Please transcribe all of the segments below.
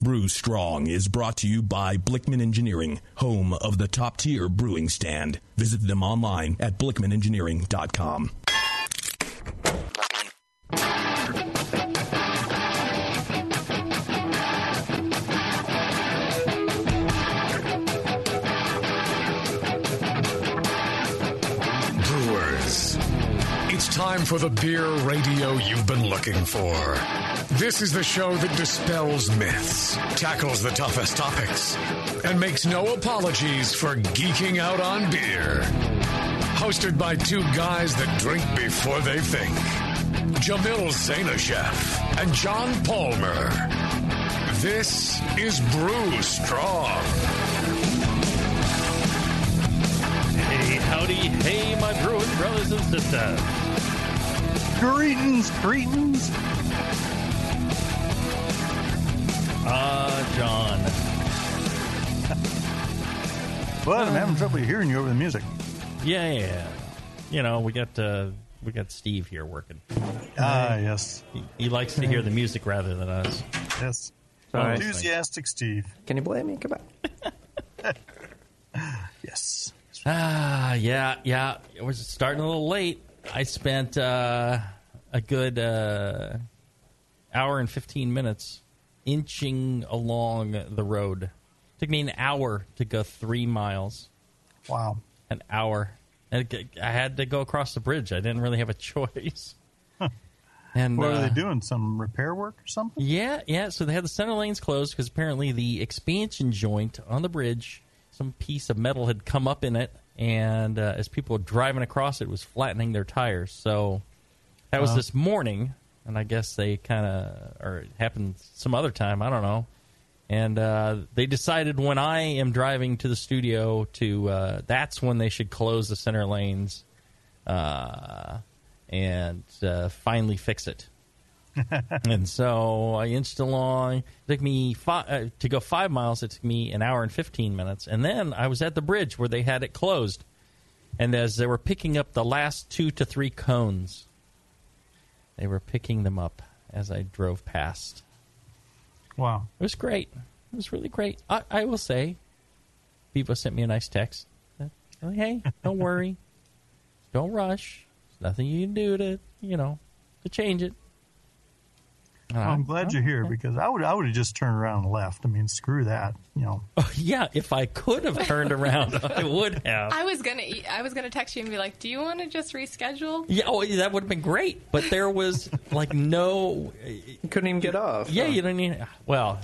Brew Strong is brought to you by Blichmann Engineering, home of the top tier brewing stand. Visit them online at blichmannengineering.com. Brewers. It's time for the beer radio you've been looking for. This is the show that dispels myths, tackles the toughest topics, and makes no apologies for geeking out on beer. Hosted by two guys that drink before they think Jamil Zainasheff and John Palmer. This is Brew Strong. Hey, howdy, hey, my brewing brothers and sisters. Greetings, greetings. Ah, John. But I'm having trouble hearing you over the music. Yeah, yeah, yeah. You know, we got uh, we got Steve here working. Ah, yes, He, he likes to hear the music rather than us. yes. All right. Enthusiastic Steve. Can you blame me? Come on. Yes. Ah, yeah, yeah. It was starting a little late. I spent uh, a good uh, hour and fifteen minutes inching along the road. Took me an hour to go three miles. Wow. An hour. And I had to go across the bridge. I didn't really have a choice. And What uh, are they doing? Some repair work or something? Yeah, yeah. So they had the center lanes closed because apparently the expansion joint on the bridge, some piece of metal had come up in it, and uh, as people were driving across, it was flattening their tires. So that was Uh-huh. this morning, and I guess they kind of, or it happened some other time. I don't know. And uh, they decided when I am driving to the studio to, uh, that's when they should close the center lanes uh, and uh, finally fix it and so I inched along. It took me fi- uh, to go five miles. It took me an hour and fifteen minutes, and then I was at the bridge where they had it closed. And as they were picking up the last two to three cones, they were picking them up as I drove past. Wow. It was great. It was really great. I, I will say, Vivo sent me a nice text. that, oh, Hey, don't worry, don't rush. There's nothing you can do to you know to change it. And Well, I- I'm glad oh, you're here okay. because I would I would have just turned around and left. I mean, screw that. You know. Oh, yeah, if I could have turned around, I would have. I was gonna, I was gonna text you and be like, "Do you want to just reschedule?" Yeah, oh, that would have been great. But there was like no. You couldn't even get off. Yeah, huh? you don't need. Well,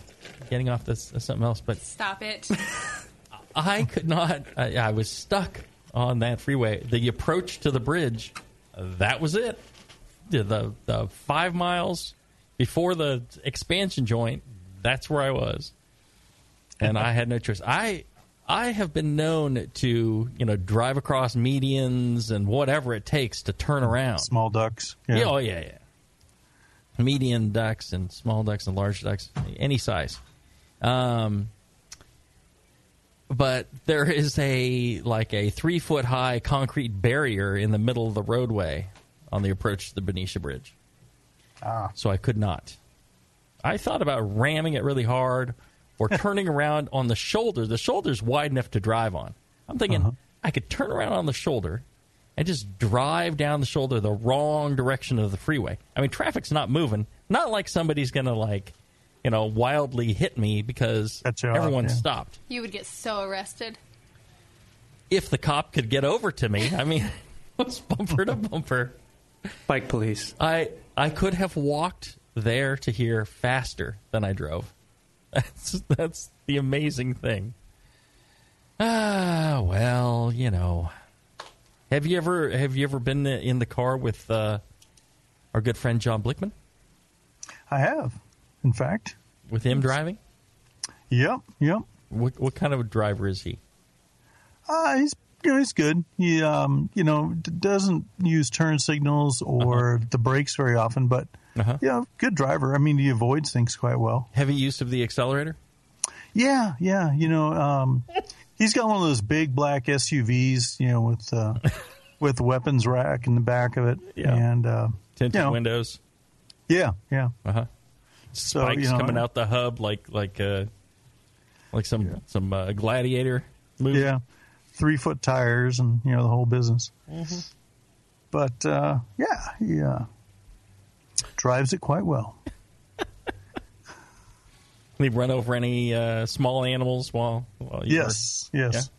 getting off this is something else. But Stop it. I could not. I, I was stuck on that freeway. The approach to the bridge, that was it. The the, the five miles before the expansion joint, that's where I was, and I had no choice. I I have been known to you know drive across medians and whatever it takes to turn around. Small ducks. Yeah. Yeah. oh yeah, yeah. Median ducks and small ducks and large ducks, any size. Um, but there is a like a three foot high concrete barrier in the middle of the roadway on the approach to the Benicia Bridge. Ah. So I could not. I thought about ramming it really hard or turning around on the shoulder. The shoulder's wide enough to drive on. I'm thinking I could turn around on the shoulder and just drive down the shoulder the wrong direction of the freeway. I mean, traffic's not moving. Not like somebody's going to like, you know, wildly hit me because Cut everyone yeah. stopped. You would get so arrested. If the cop could get over to me, I mean, it was bumper to bumper. Bike police. I I could have walked there to here faster than I drove. That's that's the amazing thing. Ah, well, you know. Have you ever have you ever been in the car with uh, our good friend John Blichmann? I have, in fact. With him driving? Yep. Yep. What what kind of a driver is he? Uh, he's you know, he's good. He um you know d- doesn't use turn signals or the brakes very often, but Uh-huh. yeah, good driver. I mean, he avoids things quite well. Heavy use of the accelerator? Yeah, yeah. You know, um, he's got one of those big black SUVs, you know, with uh, with weapons rack in the back of it, Yeah. and uh, Tinted you know, windows. Yeah, yeah. Uh huh. So, spikes you know, coming out the hub like like uh, like some some uh, gladiator movie. Yeah, three foot tires and you know the whole business. Mm-hmm. But uh, yeah, he uh, drives it quite well. They run over any uh, small animals while, while you Yes, yes.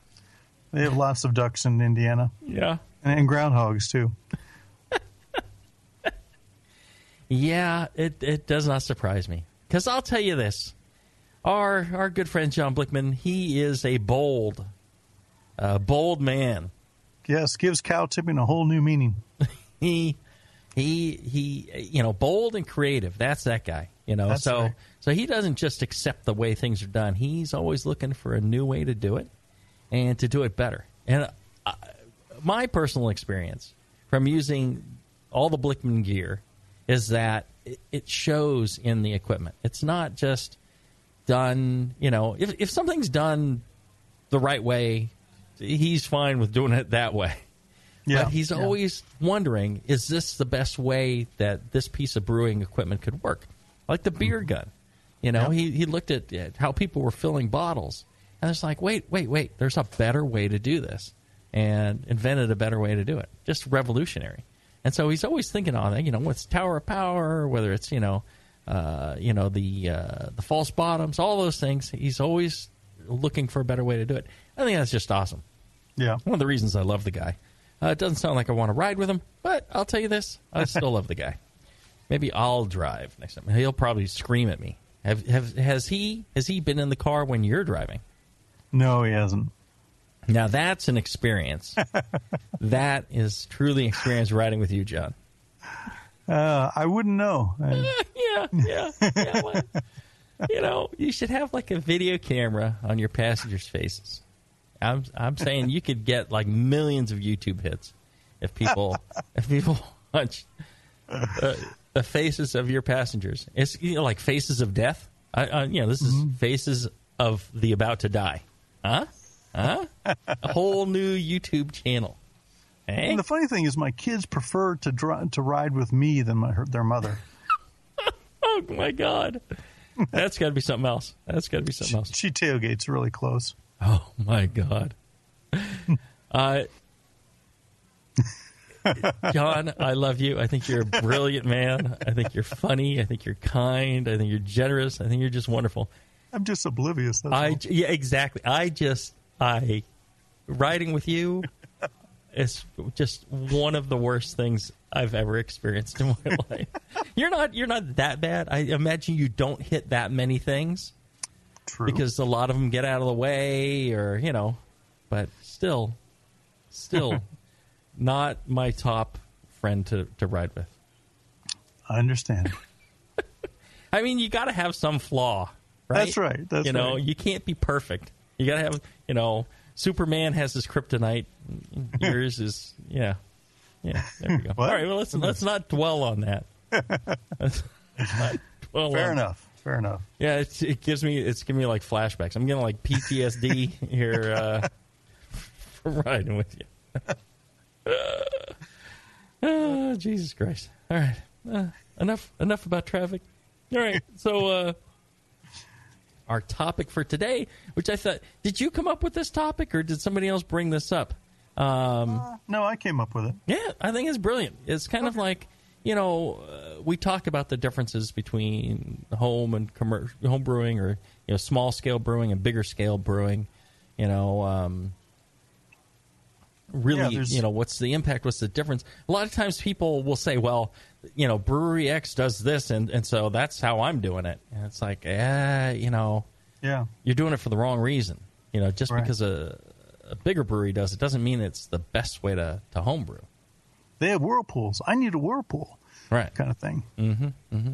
They have lots of ducks in Indiana yeah. and, and groundhogs too. Yeah, it, it does not surprise me. Because I'll tell you this our, our good friend John Blichmann, he is a bold, uh, bold man. Yes, gives cow tipping a whole new meaning. He, he, he, you know, bold and creative. That's that guy, you know. That's so, right. so he doesn't just accept the way things are done. He's always looking for a new way to do it and to do it better. And uh, my personal experience from using all the Blichmann gear is that it, it shows in the equipment. It's not just done, you know, if, if something's done the right way, he's fine with doing it that way. Yeah, But he's yeah. always wondering, is this the best way that this piece of brewing equipment could work? Like the beer gun. You know, he, he looked at, at how people were filling bottles. And it's like, wait, wait, wait, there's a better way to do this. And invented a better way to do it. Just revolutionary. And so he's always thinking on it, you know, what's Tower of Power, whether it's, you know, uh, you know, the uh, the false bottoms, all those things. He's always looking for a better way to do it. I think that's just awesome Yeah, one of the reasons I love the guy. Uh, it doesn't sound like I want to ride with him, but I'll tell you this: I still love the guy. Maybe I'll drive next time. He'll probably scream at me. Have, have has he has he been in the car when you're driving? no, he hasn't. Now that's an experience. that is truly an experience riding with you, John. Uh, I wouldn't know. I- yeah, yeah, yeah. well, you know, you should have like a video camera on your passengers' faces. I'm I'm saying you could get like millions of YouTube hits if people if people watch uh, the faces of your passengers. It's you know, like faces of death. I, I, you know, this is faces of the about to die. Huh? Huh? a whole new YouTube channel. Hey? And the funny thing is, my kids prefer to dri- to ride with me than my, her, their mother. Oh my god. That's got to be something else. That's got to be something else. She tailgates really close. Oh my god. Uh, John, I love you. I think you're a brilliant man. I think you're funny. I think you're kind. I think you're generous. I think you're just wonderful. I'm just oblivious. That's I all. yeah, exactly. I just I riding with you is just one of the worst things I've ever experienced in my life. You're not you're not that bad. I imagine you don't hit that many things True. because a lot of them get out of the way or you know but still still not my top friend to, to ride with I understand. i mean you got to have some flaw right That's right, that's you know right. you can't be perfect you got to have you know superman has his kryptonite yours is yeah yeah there we go all right well let's let's not dwell on that let's not dwell Fair on enough. Fair enough. Yeah, it's, it gives me it's giving me like flashbacks. I'm getting like PTSD here uh, from riding with you. oh, Jesus Christ! All right, uh, enough enough about traffic. All right, so uh, our topic for today, which I thought, did you come up with this topic or did somebody else bring this up? Um, No, I came up with it. yeah, I think it's brilliant. It's kind of like you know uh, we talk about the differences between home and commercial home brewing, or you know small scale brewing and bigger scale brewing. You know, um, really, there's- you know, what's the impact? What's the difference? A lot of times people will say, "Well, you know, Brewery X does this, and and so that's how I'm doing it." And it's like, eh, you know, Yeah. you're doing it for the wrong reason. You know, just Right. because a, a bigger brewery does it doesn't mean it's the best way to to homebrew. They have whirlpools. I need a whirlpool. Right. kind of thing. Mm-hmm. Mm-hmm.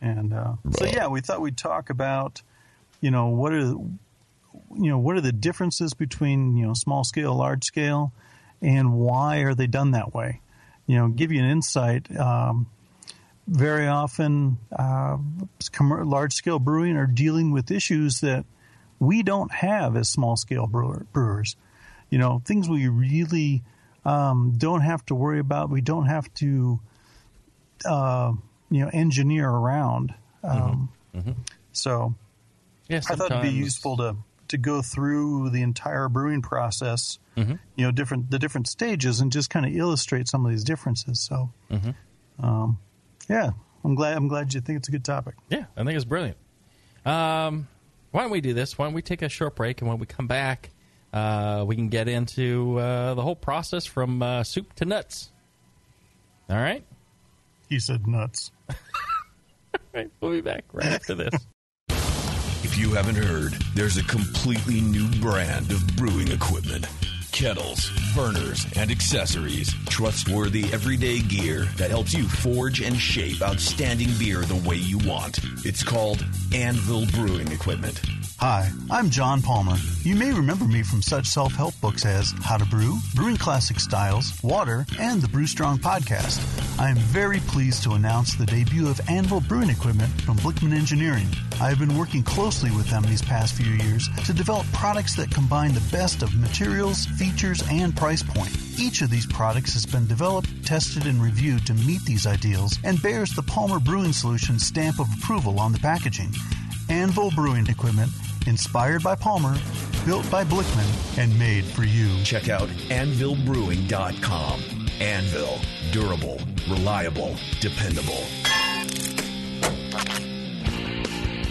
And uh, so, yeah, we thought we'd talk about, you know, what are, you know, what are the differences between you know small scale, large scale, and why are they done that way? You know, give you an insight. Um, very often, uh, large scale brewing are dealing with issues that we don't have as small scale brewer, brewers. You know, things we really um, don't have to worry about. We don't have to uh, you know engineer around. Um, So Yeah, I thought it'd be useful to to go through the entire brewing process, Mm-hmm. you know, different the different stages, and just kind of illustrate some of these differences. So, Mm-hmm. um, yeah, I'm glad I'm glad you think it's a good topic. Yeah, I think it's brilliant. Um, why don't we do this? Why don't we take a short break, and when we come back, uh, we can get into uh, the whole process from uh, soup to nuts. All right? He said nuts. All right, we'll be back right after this. If you haven't heard, there's a completely new brand of brewing equipment. Kettles, burners, and accessories. Trustworthy everyday gear that helps you forge and shape outstanding beer the way you want. It's called Anvil Brewing Equipment. Hi, I'm John Palmer. You may remember me from such self help books as How to Brew, Brewing Classic Styles, Water, and the Brew Strong podcast. I am very pleased to announce the debut of Anvil Brewing Equipment from Blichmann Engineering. I have been working closely with them these past few years to develop products that combine the best of materials, features, and price point. Each of these products has been developed, tested, and reviewed to meet these ideals and bears the Palmer Brewing Solutions stamp of approval on the packaging. Anvil Brewing Equipment, inspired by Palmer, built by Blichmann, and made for you. Check out anvilbrewing.com. Anvil, durable, reliable, dependable.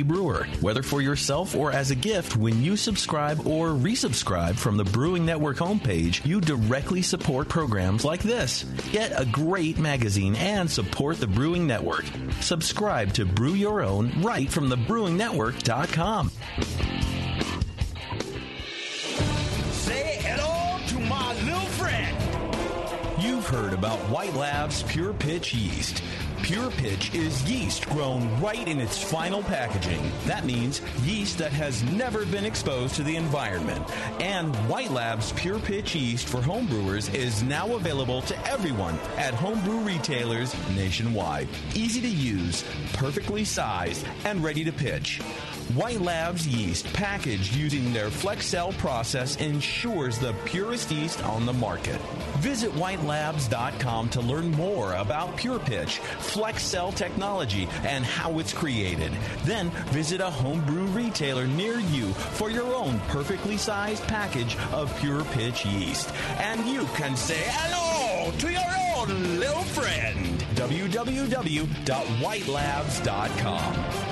brewer, whether for yourself or as a gift. When you subscribe or resubscribe from the Brewing Network homepage, you directly support programs like this. Get a great magazine and support the Brewing Network. Subscribe to Brew Your Own right from the BrewingNetwork.com. Say hello to my little friend. You've heard about White Labs Pure Pitch Yeast. Pure Pitch is yeast grown right in its final packaging. That means yeast that has never been exposed to the environment. And White Labs Pure Pitch yeast for homebrewers is now available to everyone at homebrew retailers nationwide. Easy to use, perfectly sized, and ready to pitch. White Labs yeast packaged using their FlexCell process ensures the purest yeast on the market. Visit whitelabs.com to learn more about Pure Pitch, FlexCell technology, and how it's created. Then visit a homebrew retailer near you for your own perfectly sized package of Pure Pitch yeast. And you can say hello to your own little friend. www.whitelabs.com.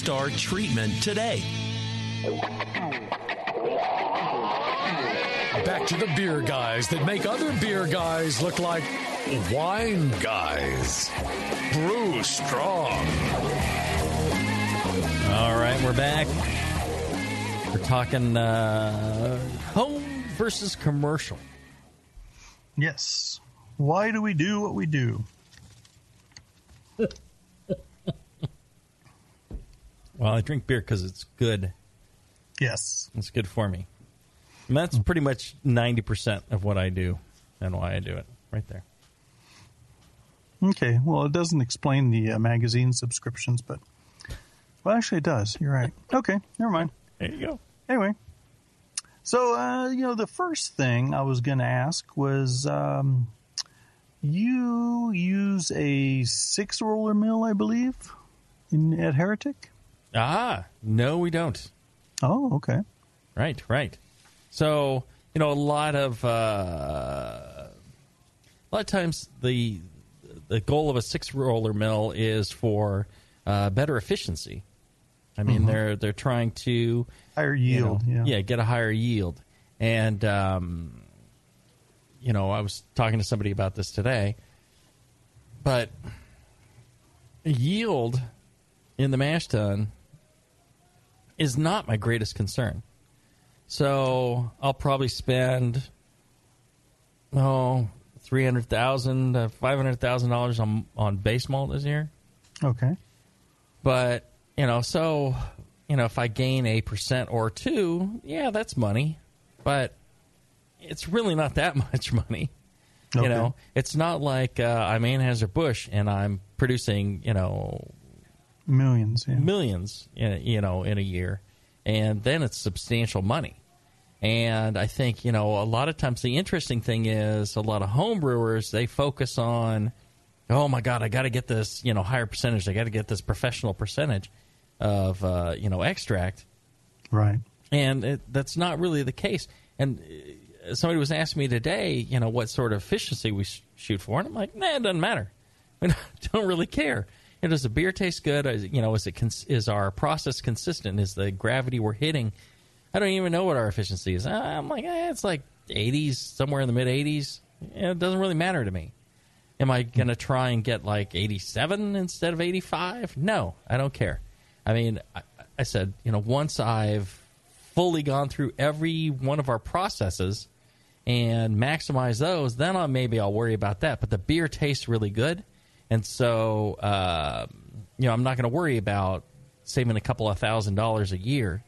star treatment today. Back to the beer guys that make other beer guys look like wine guys. Brew strong. All right, we're back. We're talking uh, home versus commercial. Yes. Why do we do what we do? Well, I drink beer because it's good. Yes. It's good for me. And that's pretty much 90% of what I do and why I do it right there. Okay. Well, it doesn't explain the uh, magazine subscriptions, but well, actually, it does. You're right. Okay. Never mind. There you go. Anyway, so uh, you know, the first thing I was going to ask was, um, you use a six roller mill, I believe, in at Heretic. Ah, no, we don't. Oh, okay. Right, right. So you know, a lot of uh, a lot of times the the goal of a six roller mill is for uh, better efficiency. I mean, they're they're trying to Higher you yield. know, yeah. get a higher yield. And um, you know, I was talking to somebody about this today, but yield in the mash tun is not my greatest concern. So I'll probably spend oh three hundred thousand to five hundred thousand dollars on on base malt this year. Okay. But you know, so you know, if I gain a percent or two, yeah, that's money. But it's really not that much money. You know, it's not like uh, I'm Anheuser Busch and I'm producing you know Millions. Yeah. millions, in, you know, in a year, and then it's substantial money. And I think you know a lot of times the interesting thing is a lot of home brewers they focus on, oh my god, I got to get this you know higher percentage, I got to get this professional percentage of uh, you know extract, Right. and it, that's not really the case. And uh, somebody was asking me today, you know, what sort of efficiency we sh- shoot for, and I'm like, nah, it doesn't matter. We don't really care. You know, does the beer taste good? Is, you know, is it cons- is our process consistent? Is the gravity we're hitting? I don't even know what our efficiency is. I- I'm like, eh, it's like 80s, somewhere in the mid 80s. You know, it doesn't really matter to me. Am I going to try and get like 87 instead of 85? No, I don't care. I mean, I, I said, you know, once I've fully gone through every one of our processes and maximize those, then I'll, maybe I'll worry about that. But the beer tastes really good. And so, uh, you know, I'm not going to worry about saving a couple of thousand dollars a year.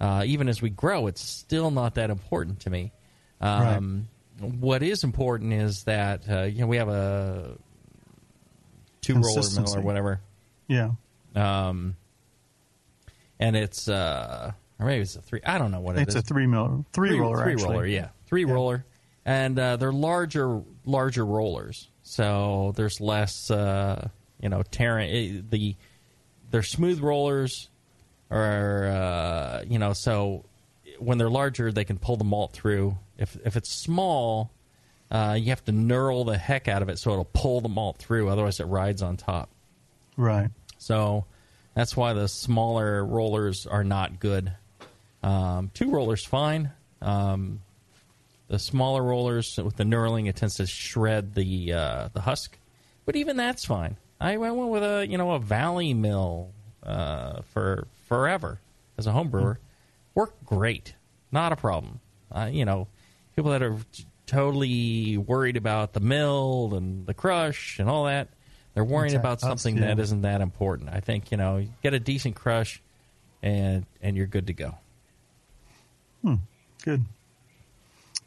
Uh, even as we grow, it's still not that important to me. Um, What is important is that uh, you know we have a two roller mill or whatever, Yeah. um, and it's uh, or maybe it's a three. I don't know what it It's is. a three mill, three, roller. three actually. roller, yeah, three roller, and uh, they're larger, larger rollers. So there's less, uh, you know, tearing eh, the. They're smooth rollers, or uh, you know, so when they're larger, they can pull the malt through. If if it's small, uh, you have to knurl the heck out of it so it'll pull the malt through. Otherwise, it rides on top. Right. So that's why the smaller rollers are not good. Um, two rollers fine. Um, the smaller rollers with the knurling, it tends to shred the uh, the husk, but even that's fine. I went with a you know a Valley Mill uh, for forever as a home brewer. Worked great, not a problem. Uh, you know, people that are totally worried about the mill and the crush and all that, they're worrying about something yeah. that isn't that important. I think you know, you get a decent crush, and and you're good to go. Hmm. Good.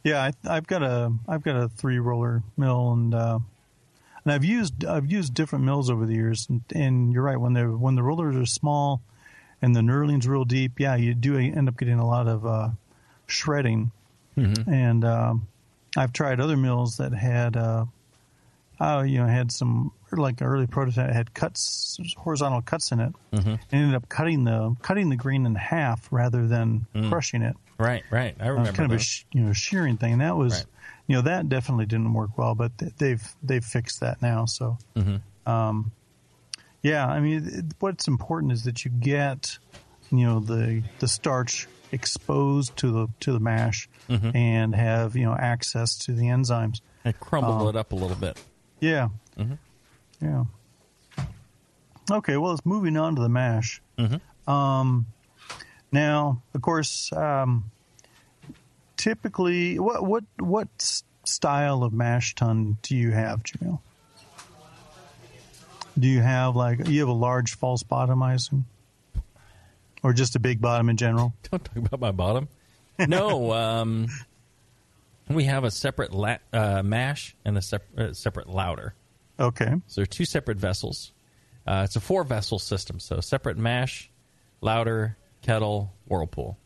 Yeah, I, I've got a I've got a three roller mill, and uh, and I've used I've used different mills over the years, and, and you're right when the when the rollers are small, and the knurling's real deep, yeah, you do end up getting a lot of uh, shredding, and um, I've tried other mills that had uh, uh, you know had some like an early prototype had cuts horizontal cuts in it, and ended up cutting the cutting the grain in half rather than crushing it. Right, right. I remember kind of a sh- you know shearing thing, and that was Right. you know that definitely didn't work well, but th- they've they've fixed that now. So, Mm-hmm. um, yeah, I mean, it, what's important is that you get you know the the starch exposed to the to the mash Mm-hmm. and have you know access to the enzymes. I crumbled it up a little bit. Yeah, Mm-hmm. yeah. Okay, well, it's moving on to the mash. Mm-hmm. Um, now, of course, um, typically, what what what style of mash tun do you have, Jamil? Do you have like you have a large false bottom, I assume? or just a big bottom in general? Don't talk about my bottom. No, um, we have a separate la- uh, mash and a sep- uh, separate lauter. Okay. So they're two separate vessels. Uh, it's a four vessel system, so separate mash, lauter, kettle, whirlpool.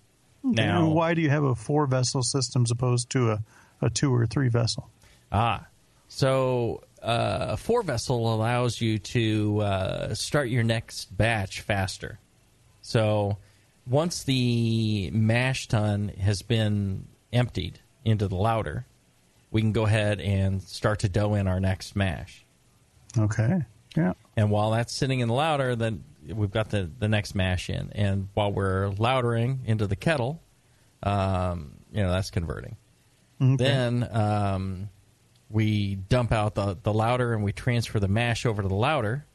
Now, why do you have a four vessel system as opposed to a, a two or three vessel? Ah, so uh, a four vessel allows you to uh, start your next batch faster. So once the mash tun has been emptied into the lauter, we can go ahead and start to dough in our next mash. Okay. Yeah. And while that's sitting in the lauter, then we've got the, the next mash in. And while we're lautering into the kettle, um, you know, that's converting. Okay. Then um, we dump out the, the lauter and we transfer the mash over to the lauter.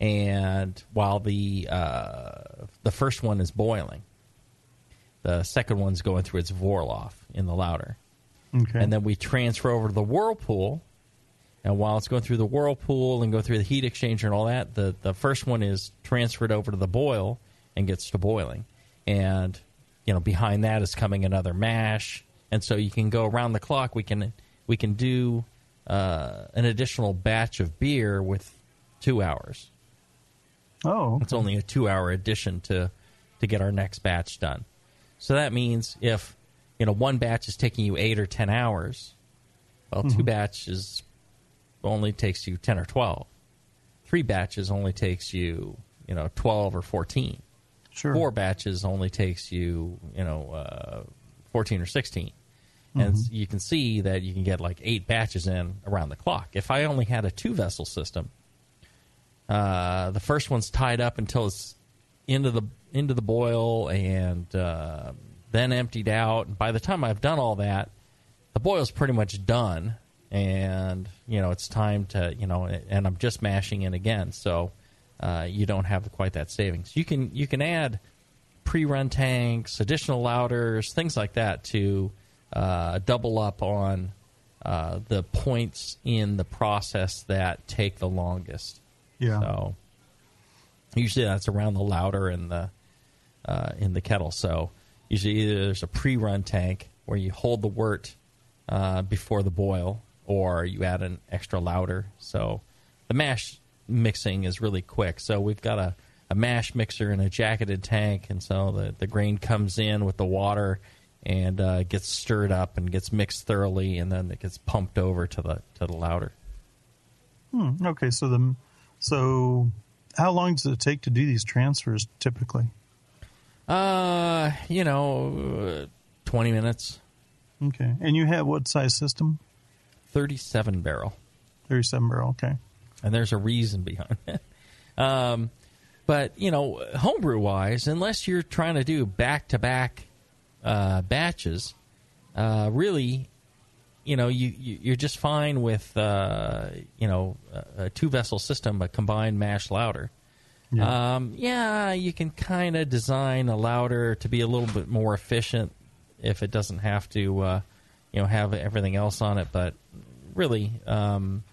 And while the uh, the first one is boiling, the second one's going through its Vorlauf in the lauter. Okay. And then we transfer over to the whirlpool. And while it's going through the whirlpool and go through the heat exchanger and all that, the, the first one is transferred over to the boil and gets to boiling. And, you know, behind that is coming another mash. And so you can go around the clock. We can we can do uh, an additional batch of beer with two hours. oh, It's only a two hour addition to to get our next batch done. So that means if you know one batch is taking you eight or ten hours, well, two batches only takes you ten or twelve. Three batches only takes you you know twelve or fourteen. sure. Four batches only takes you you know uh, fourteen or 16 and s- you can see that you can get like eight batches in around the clock. If I only had a two vessel system, uh, the first one's tied up until it's into the into the boil and uh, then emptied out. And by the time I've done all that, the boil's pretty much done, and you know it's time to you know, and I'm just mashing in again, so uh, you don't have quite that savings. You can you can add pre-run tanks, additional lauters, things like that to uh, double up on uh, the points in the process that take the longest. Yeah. So usually that's around the lauter in the uh, in the kettle. So usually either there's a pre-run tank where you hold the wort uh, before the boil, or you add an extra lauter. So the mash mixing is really quick. So we've got a, a mash mixer in a jacketed tank, and so the, the grain comes in with the water and uh, gets stirred up and gets mixed thoroughly, and then it gets pumped over to the to the lauter. Hmm, okay. So the so how long does it take to do these transfers typically? Uh, you know, uh, twenty minutes, Okay. And you have what size system? Thirty-seven barrel, Thirty-seven barrel. Okay. and there's a reason behind it. Um, but you know, homebrew wise, unless you're trying to do back-to-back uh, batches, uh, really, you know, you, you you're just fine with uh, you know a, a two-vessel system, a combined mash lauter. Yeah. Um, yeah, you can kind of design a lauter to be a little bit more efficient if it doesn't have to, uh, you know, have everything else on it. But really, um,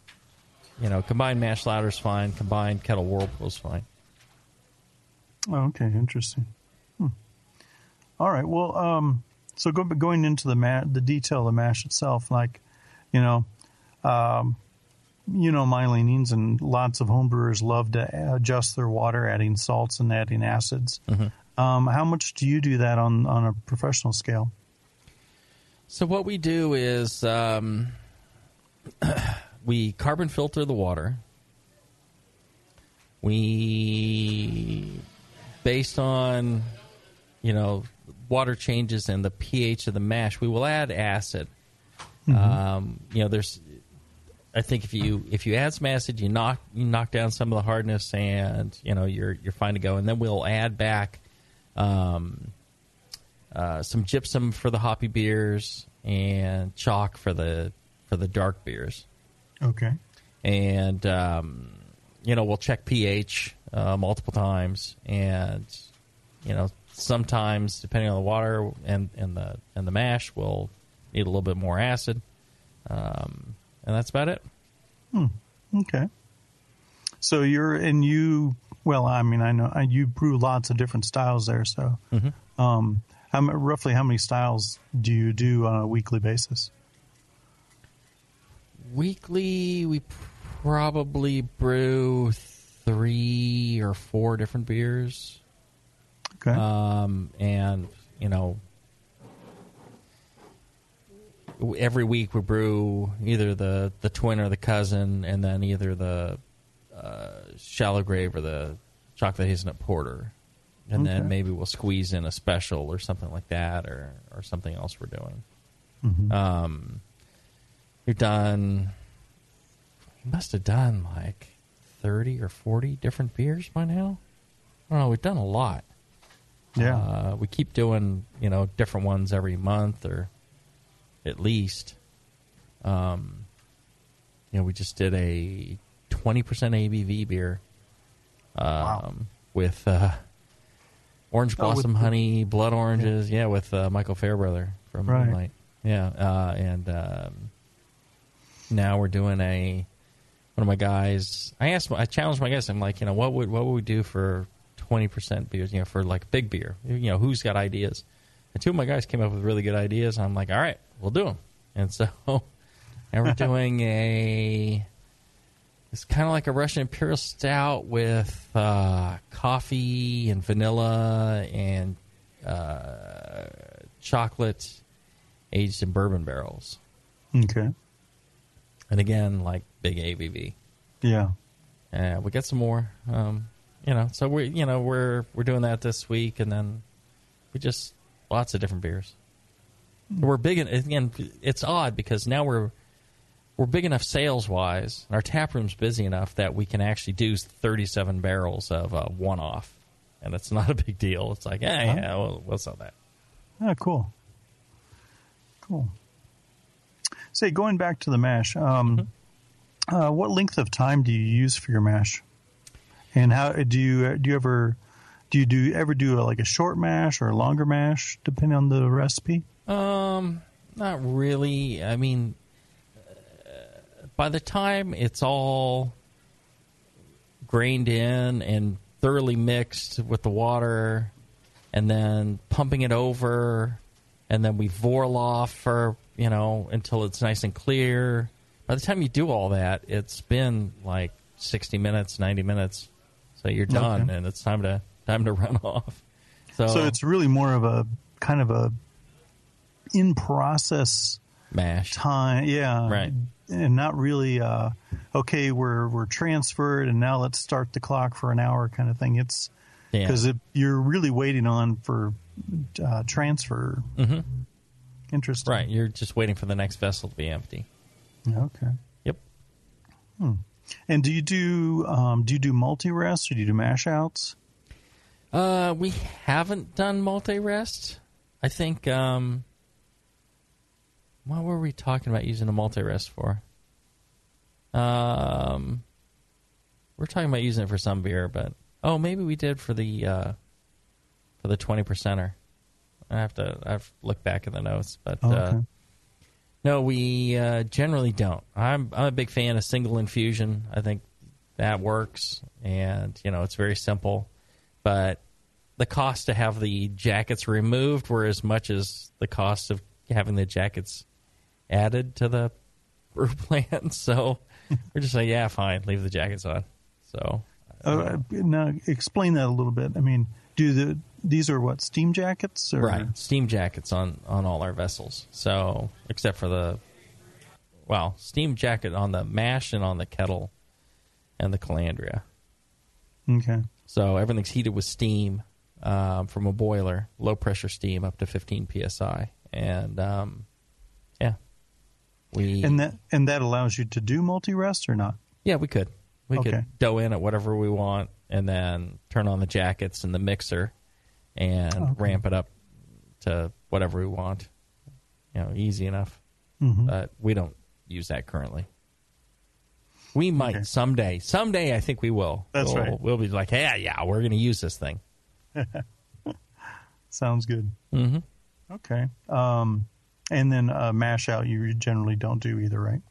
you know, combined mash lauter is fine. Combined kettle whirlpool is fine. Oh, okay, interesting. Hmm. All right. Well, um, so go, going into the ma- the detail of the mash itself, like, you know, um, you know my leanings, and lots of homebrewers love to adjust their water, adding salts and adding acids. Um, how much do you do that on on a professional scale? So what we do is um, we carbon filter the water. We, based on, you know, water changes and the pH of the mash, we will add acid. Um, you know, there's, I think if you if you add some acid, you knock you knock down some of the hardness, and you know you're you're fine to go. And then we'll add back. Um, uh, some gypsum for the hoppy beers and chalk for the for the dark beers. Okay. And um, you know we'll check pH uh, multiple times, and you know sometimes depending on the water and, and the and the mash, we'll need a little bit more acid, um, and that's about it. Okay. So you're and you Well, I mean, I know I, you brew lots of different styles there. So, um, how, roughly how many styles do you do on a weekly basis? Weekly, we probably brew three or four different beers. Okay. Um, and, you know, every week we brew either the, the twin or the cousin, and then either the uh, shallow grave or the chocolate hazelnut porter. And then maybe we'll squeeze in a special or something like that, or, or something else we're doing. Mhm. Um, we've done, we must have done like 30 or 40 different beers by now. I don't know, we've done a lot. Yeah. Uh, we keep doing, you know, different ones every month or at least. Um, you know, we just did a 20% ABV beer um, with uh, orange Oh, with blossom honey, blood oranges. Yeah, with uh, Michael Fairbrother from Right. Moonlight. Yeah, uh, and um, now we're doing a one of my guys. I asked, I challenged my guys. I'm like, you know, what would what would we do for twenty percent beers? You know, for like big beer. You know, who's got ideas? And two of my guys came up with really good ideas. I'm like, all right, we'll do them. And so now we're doing a. It's kind of like a Russian Imperial Stout with uh, coffee and vanilla and uh, chocolate aged in bourbon barrels. Okay. And again, like big ABV. Yeah. Uh, we got some more. Um, you know, so we you know we're we're doing that this week, and then we just lots of different beers. We're big in again. It's odd because now we're we're big enough sales wise, and our tap room's busy enough that we can actually do thirty seven barrels of uh, one off, and it's not a big deal. It's like, yeah, yeah, we'll, we'll sell that. Ah, cool. Cool. Say, going back to the mash, um, uh, what length of time do you use for your mash? And how do you do you ever do you do ever do a, like a short mash or a longer mash depending on the recipe? Um, not really. I mean, uh, by the time it's all grained in and thoroughly mixed with the water, and then pumping it over, and then we Vorlauf for you know until it's nice and clear. By the time you do all that, it's been like sixty minutes, ninety minutes, so you're done, Okay. and it's time to time to run off. So, So it's really more of a kind of a in process mash time, yeah, Right. and not really uh, okay. We're we're transferred, and now let's start the clock for an hour, kind of thing. It's Yeah. because you're really waiting on for uh, transfer. Mhm. Interesting, Right, you're just waiting for the next vessel to be empty. Okay. Yep. Hmm. And do you do um, do you do multi rest or do you do mash outs? Uh, we haven't done multi rest. I think. Um, what were we talking about using a multi rest for? Um, we're talking about using it for some beer, but oh, maybe we did for the uh, for the twenty percenter. I have to. I've looked back in the notes, but Oh, uh, no, we uh, generally don't. I'm I'm a big fan of single infusion. I think that works, and you know it's very simple. But the cost to have the jackets removed were as much as the cost of having the jackets added to the brew plant. So we're just like, yeah, fine, leave the jackets on. So Uh, now explain that a little bit. I mean, do the these are what steam jackets? Or? right, steam jackets on on all our vessels. So except for the well, steam jacket on the mash and on the kettle and the calandria. Okay. So everything's heated with steam um, from a boiler, low pressure steam up to 15 psi, and um, yeah, we And that and that allows you to do multi rest or not? yeah we could we Okay. could dough in at whatever we want, and then turn on the jackets and the mixer, and Okay. ramp it up to whatever we want. You know, easy enough. Mhm. But we don't use that currently. We might someday. Someday, I think we will. That's we'll, right. We'll be like, yeah, yeah, we're going to use this thing. Sounds good. Mm-hmm. Okay. Um, and then uh, mash out you generally don't do either, right?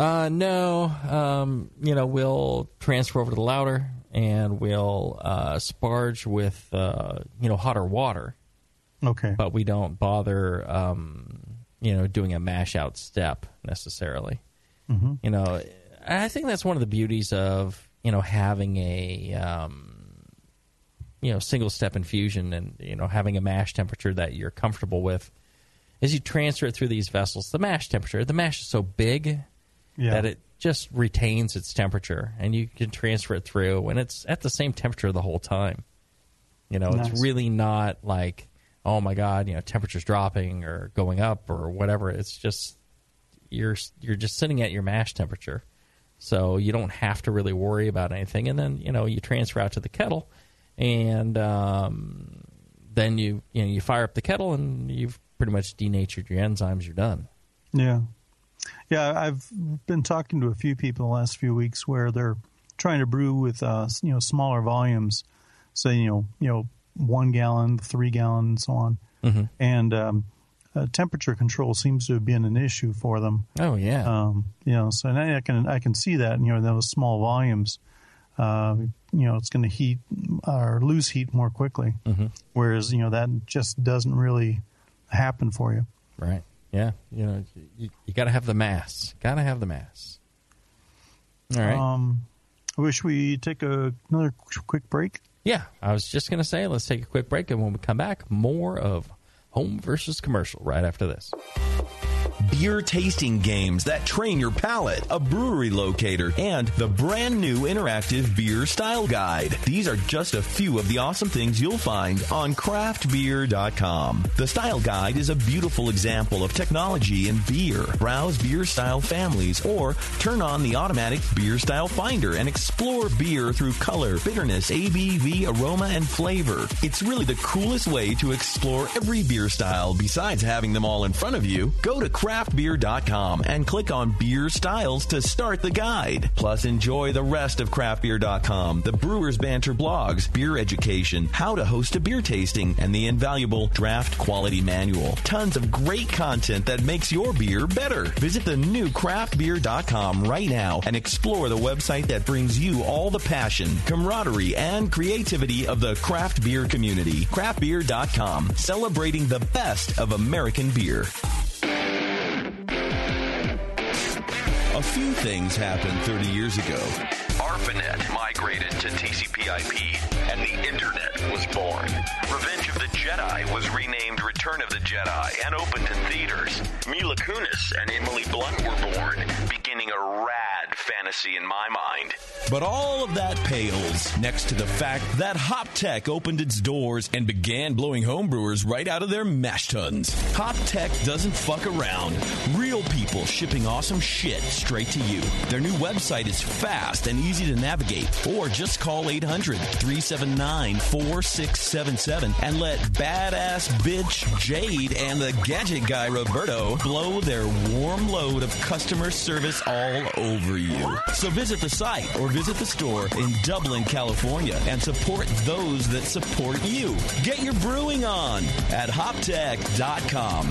Uh, no. Um, you know, we'll transfer over to the lauter and we'll uh, sparge with uh, you know hotter water. Okay. But we don't bother, um, you know, doing a mash out step necessarily. Mm-hmm. You know, I think that's one of the beauties of you know having a um, you know single step infusion and you know having a mash temperature that you're comfortable with. As you transfer it through these vessels, the mash temperature, the mash is so big Yeah. that it just retains its temperature and you can transfer it through and it's at the same temperature the whole time. You know, Nice. it's really not like, oh my god, you know, temperature's dropping or going up or whatever. It's just you're you're just sitting at your mash temperature. So you don't have to really worry about anything and then, you know, you transfer out to the kettle and um, then you you know, you fire up the kettle and you've pretty much denatured your enzymes, you're done. Yeah. Yeah, I've been talking to a few people the last few weeks where they're trying to brew with uh, you know smaller volumes, say you know you know one gallon, three gallon, and so on. Mm-hmm. And um, uh, temperature control seems to have been an issue for them. Oh yeah. Um, you know, so and I I can I can see that you know in those small volumes, uh, you know, it's going to heat or lose heat more quickly. Mm-hmm. Whereas you know that just doesn't really happen for you. Right. Yeah. You know, you, you got to have the mass. Got to have the mass. All right. Um, I wish we take a, another quick break. yeah. I was just going to say, let's take a quick break, and when we come back, more of home versus commercial right after this. beer tasting games that train your palate, a brewery locator, and the brand new interactive beer style guide. These are just a few of the awesome things you'll find on craftbeer.com. The style guide is a beautiful example of technology in beer. Browse beer style families or turn on the automatic beer style finder and explore beer through color, bitterness, ABV, aroma, and flavor. It's really the coolest way to explore every beer style besides having them all in front of you. Go to craftbeer.com and click on beer styles to start the guide. Plus, enjoy the rest of craftbeer.com, the Brewers Banter blogs, beer education, how to host a beer tasting, and the invaluable draft quality manual. Tons of great content that makes your beer better. Visit the new craftbeer.com right now and explore the website that brings you all the passion, camaraderie, and creativity of the craft beer community. Craftbeer.com, celebrating the best of American beer. A few things happened 30 years ago. ARPANET migrated to TCP/IP, and the Internet was born. Revenge of the Jedi was renamed Return of the Jedi and opened in theaters. Mila Kunis and Emily Blunt were born, beginning a rad fantasy in my mind. But all of that pales next to the fact that HopTech opened its doors and began blowing homebrewers right out of their mash tuns. HopTech doesn't fuck around. Real people shipping awesome shit straight to you. Their new website is fast and easy to navigate. Or just call 800 379 4677 and let badass bitch Jade and the gadget guy Roberto blow their warm load of customer service all over you. So visit the site or visit the store in Dublin, California and support those that support you. Get your brewing on at hoptech.com.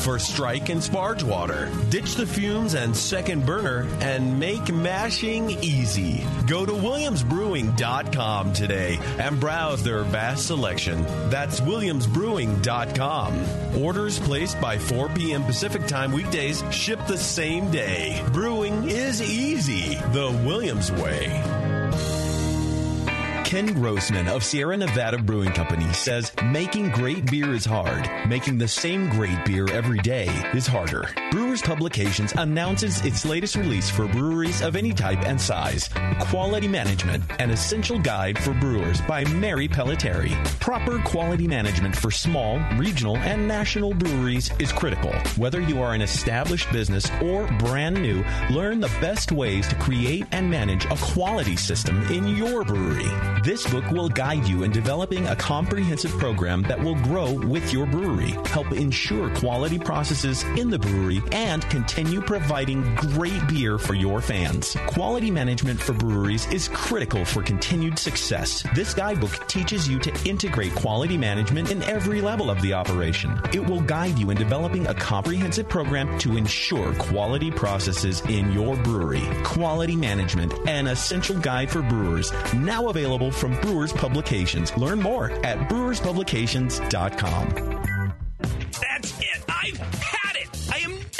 for strike and sparge water. Ditch the fumes and second burner and make mashing easy. Go to williamsbrewing.com today and browse their vast selection. That's williamsbrewing.com. Orders placed by 4 p.m. Pacific Time weekdays ship the same day. Brewing is easy the Williams way. Ken Grossman of Sierra Nevada Brewing Company says making great beer is hard. Making the same great beer every day is harder. Brewers Publications announces its latest release for breweries of any type and size Quality Management, an essential guide for brewers by Mary Pellettieri. Proper quality management for small, regional, and national breweries is critical. Whether you are an established business or brand new, learn the best ways to create and manage a quality system in your brewery. This book will guide you in developing a comprehensive program that will grow with your brewery, help ensure quality processes in the brewery, and continue providing great beer for your fans. Quality management for breweries is critical for continued success. This guidebook teaches you to integrate quality management in every level of the operation. It will guide you in developing a comprehensive program to ensure quality processes in your brewery. Quality management, an essential guide for brewers, now available from Brewers Publications. Learn more at brewerspublications.com. That's it. I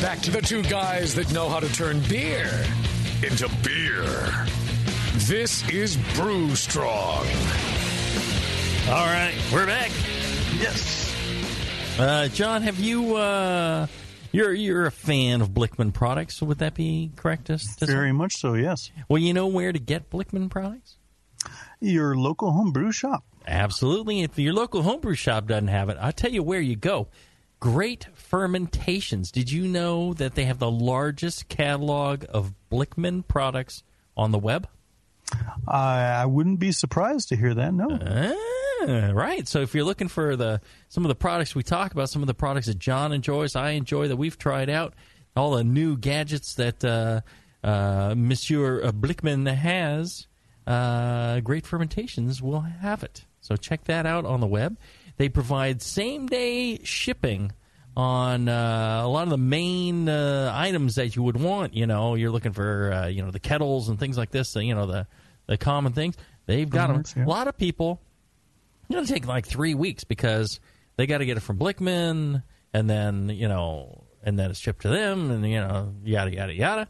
Back to the two guys that know how to turn beer into beer. This is Brew Strong. All right, we're back. Yes. Uh, John, have you? Uh, you're you're a fan of Blichmann products. Would that be correct? To, to Very much so, yes. Well, you know where to get Blichmann products. Your local homebrew shop. Absolutely. If your local homebrew shop doesn't have it, I'll tell you where you go. Great Fermentations. Did you know that they have the largest catalog of Blichmann products on the web? I, I wouldn't be surprised to hear that. No. Ah, right. So if you're looking for the some of the products we talk about, some of the products that John enjoys, I enjoy that we've tried out, all the new gadgets that uh, uh, Monsieur Blichmann has, uh, Great Fermentations will have it. So check that out on the web. They provide same day shipping on uh, a lot of the main uh, items that you would want. You know, you're looking for uh, you know the kettles and things like this. You know the the common things. They've got them. Mhm, yeah. A lot of people. It'll take like three weeks because they got to get it from Blichmann, and then you know, and then it's shipped to them, and you know, yada yada yada.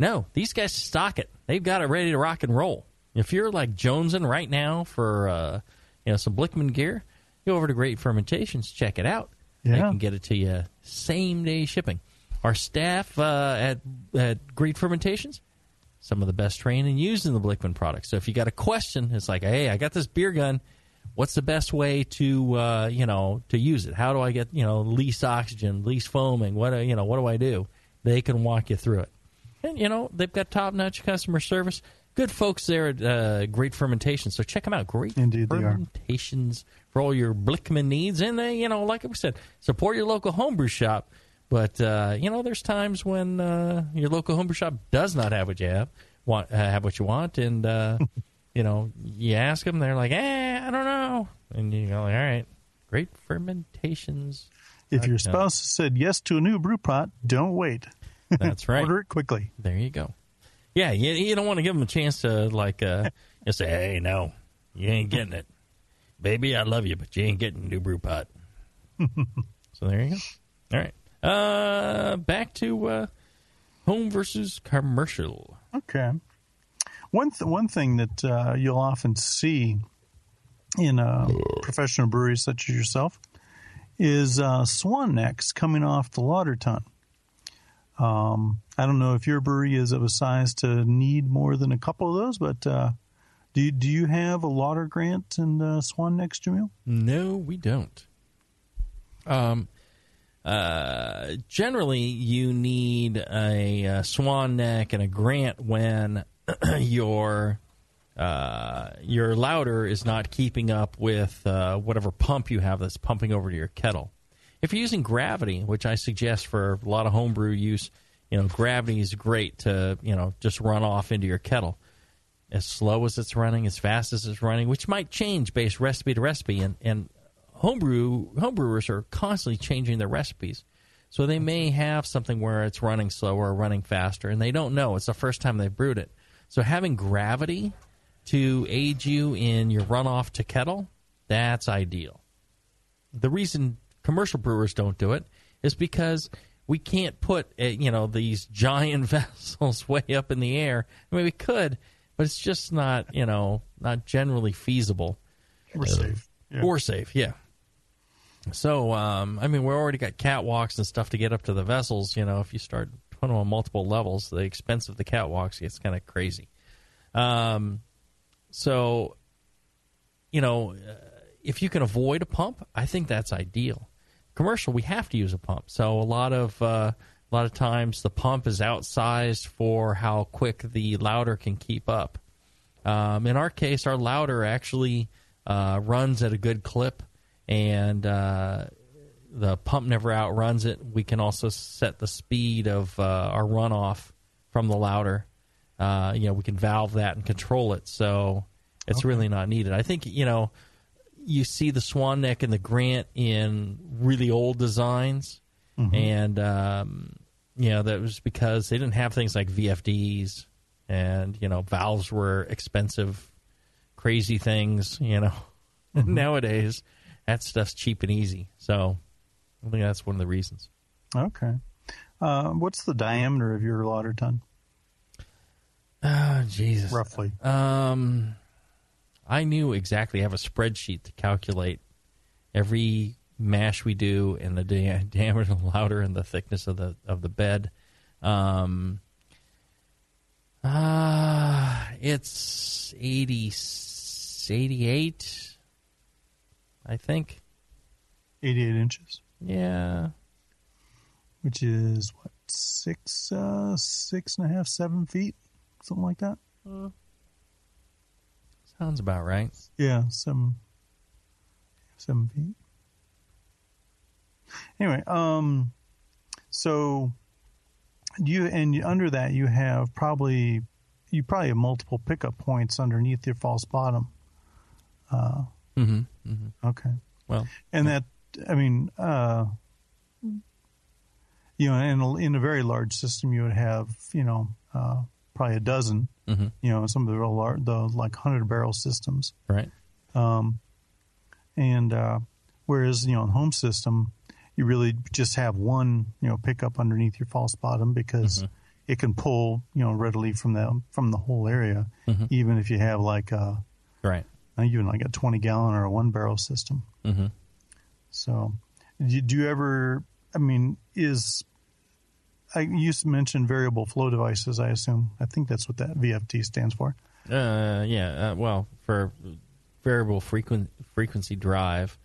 No, these guys stock it. They've got it ready to rock and roll. If you're like jonesing right now for uh, you know some Blichmann gear, go over to Great Fermentations, check it out. They can get it to you same day shipping. Our staff uh, at at Great Fermentations, some of the best trained and used in the Blichmann products. So if you got a question, it's like, hey, I got this beer gun. What's the best way to uh, you know to use it? How do I get you know least oxygen, least foaming? What do, you know? What do I do? They can walk you through it. And you know they've got top notch customer service. Good folks there at uh, Great Fermentation. So check them out. Great Indeed. Fermentations for all your Blichmann needs, and they, you know, like we said, support your local homebrew shop. But uh, you know, there's times when uh, your local homebrew shop does not have what you have, want uh, have what you want, and uh, you know, you ask them, they're like, "Eh, I don't know," and you go, "All right, Great Fermentations." If your Uh, spouse said yes to a new brew pot, don't wait. That's right. Order it quickly. There you go. Yeah, you, you don't want to give them a chance to like uh, just say, "Hey, no, you ain't getting it, baby. I love you, but you ain't getting a new brew pot." so there you go. All right, uh, back to uh, home versus commercial. Okay. One th- one thing that uh, you'll often see in uh, professional breweries such as yourself is uh, swan necks coming off the lauter tun. Um, I don't know if your brewery is of a size to need more than a couple of those, but uh, do you, do you have a lauter grant and uh, swan necks, Jamil? No, we don't. Um, uh, generally, you need a, uh swan neck and a grant when your uh, your lauter is not keeping up with uh, whatever pump you have that's pumping over to your kettle. If you're using gravity, which I suggest for a lot of homebrew use, you know, gravity is great to you know just run off into your kettle as slow as it's running, as fast as it's running, which might change based recipe to recipe. And, and homebrew homebrewers are constantly changing their recipes. So they may have something where it's running slower or running faster, and they don't know. It's the first time they've brewed it. So having gravity to aid you in your runoff to kettle, that's ideal. The reason commercial brewers don't do it is because we can't put uh, you know these giant vessels way up in the air. I mean, we could, but it's just not you know not generally feasible Or safe. Yeah. or safe. Yeah. So um, I mean, we already got catwalks and stuff to get up to the vessels. You know, if you start putting them on multiple levels, the expense of the catwalks gets kind of crazy. Um, so, you know, uh, if you can avoid a pump, I think that's ideal. Commercial, we have to use a pump. So a lot of uh, a lot of times the pump is outsized for how quick the lauter can keep up. Um, in our case, our lauter actually uh, runs at a good clip, and uh, the pump never outruns it. We can also set the speed of uh, our runoff from the lauter. Uh, you know, we can valve that and control it, so it's really not needed. I think you know you see the swan neck and the grant in really old designs, and um, you know that was because they didn't have things like VFDs, and you know valves were expensive, crazy things. You know, nowadays that stuff's cheap and easy. So I think that's one of the reasons. Okay. Uh, what's the diameter of your lauter tun? Oh, Jesus. Roughly. Um, I knew exactly. I have a spreadsheet to calculate every mash we do and the dia- diameter of the lauter and the thickness of the of the bed. Um, uh, it's 80, 88, I think. 88 inches, Yeah. which is what, six, uh, six and a half, seven feet? Something like that? Sounds about right. Yeah, seven, seven feet. Anyway, um, so you and under that you have probably you probably have multiple pickup points underneath your false bottom. Uh, Mm-hmm. mm-hmm. okay, Well, and that I mean, uh, you know, in a, in a very large system, you would have you know uh, probably a dozen. Mhm. You know, some of the real large, the like hundred barrel systems. right. Um, and uh, whereas you know in home system, you really just have one you know pickup underneath your false bottom because it can pull you know readily from the from the whole area, even if you have like a Right. even like a twenty gallon or a one barrel system. Mm-hmm. So, do you, do you ever? I mean, is I you mentioned variable flow devices. I assume. I think that's what that VFD stands for. Uh, yeah. Uh, well, for variable frequent frequency drive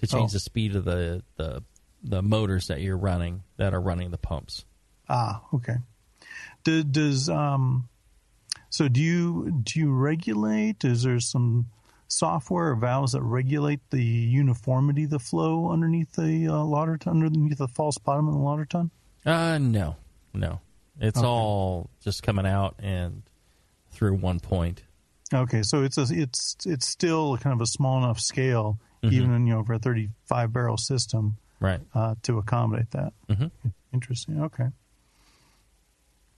to change Oh. the speed of the, the the motors that you're running that are running the pumps. Ah, okay. Do, does um, So do you do you regulate? Is there some software or valves that regulate the uniformity of the flow underneath the uh, lauter tun, underneath the false bottom of the lauter tun? Uh, no, no. It's Okay. all just coming out and through one point. Okay, so it's a, it's it's still kind of a small enough scale, Mhm. even in, you know for a thirty five barrel system, Right. uh, to accommodate that. Mhm. Interesting. Okay.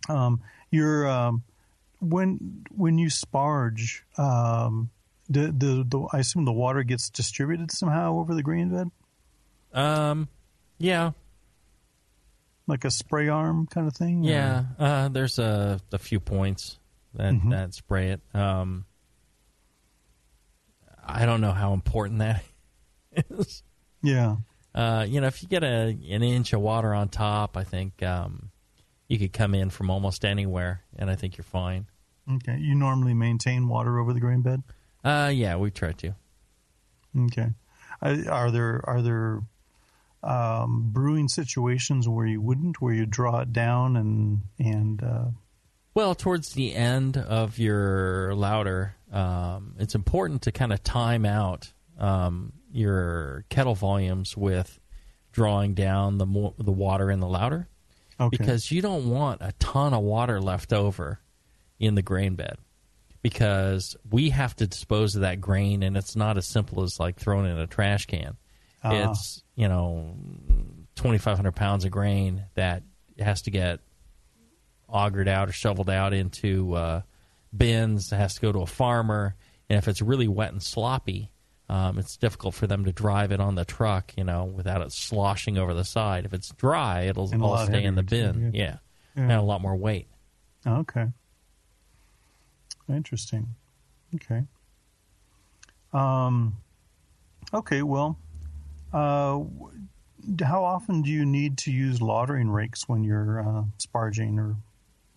Um, you're um, when when you sparge, um, the, the the I assume the water gets distributed somehow over the grain bed, Um, yeah, like a spray arm kind of thing. yeah. Uh, there's a, a few points that Mhm. that spray it. Um, I don't know how important that is. Yeah. Uh, you know, if you get a an inch of water on top, I think um, you could come in from almost anywhere, and I think you're fine. Okay. You normally maintain water over the grain bed. Uh, yeah, we try to. Okay. I- Are there are there um, brewing situations where you wouldn't, where you draw it down and and uh, Well, towards the end of your lauter, um, it's important to kind of time out um, your kettle volumes with drawing down the mo- the water in the lauter, Okay. because you don't want a ton of water left over in the grain bed, because we have to dispose of that grain, and it's not as simple as like throwing it in a trash can. Ah. It's you know twenty five hundred pounds of grain that has to get augered out or shoveled out into uh, bins. It has to go to a farmer, and if it's really wet and sloppy, um, it's difficult for them to drive it on the truck, you know, without it sloshing over the side. If it's dry, it'll And all stay in the bin. yeah. Yeah. Yeah. and a lot more weight. Okay. Interesting. Okay. Um, okay, well, uh, how often do you need to use lautering rakes when you're uh, sparging or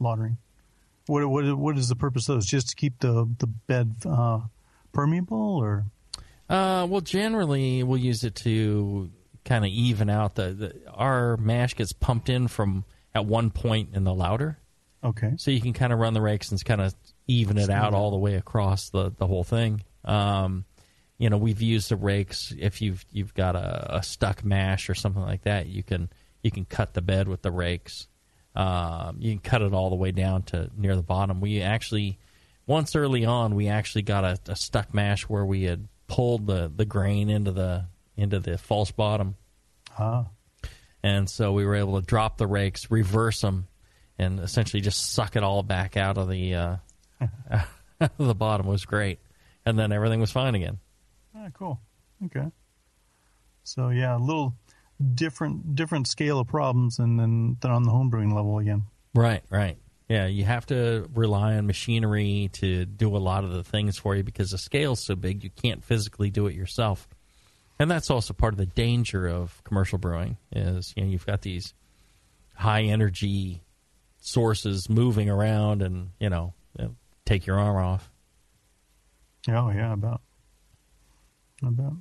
lautering? What, what, what is the purpose of those? Just to keep the, the bed uh, permeable or? Uh, well, generally we'll use it to kind of even out the, the our mash gets pumped in from at one point in the lauter. Okay. So you can kind of run the rakes and kind of even it out all the way across the, the whole thing. Um, you know, we've used the rakes if you've you've got a, a stuck mash or something like that. You can you can cut the bed with the rakes. Um, you can cut it all the way down to near the bottom. We actually once early on we actually got a, a stuck mash where we had pulled the, the grain into the into the false bottom Ah. and so we were able to drop the rakes, reverse them, and essentially just suck it all back out of the uh, out of the bottom. It was great, and then everything was fine again. Ah, cool. Okay. So yeah, a little different different scale of problems than than, than on the homebrewing level again. Right, right. Yeah, you have to rely on machinery to do a lot of the things for you because the scale's so big you can't physically do it yourself. And that's also part of the danger of commercial brewing is you know you've got these high energy sources moving around and you know take your arm off. Oh yeah, about. About.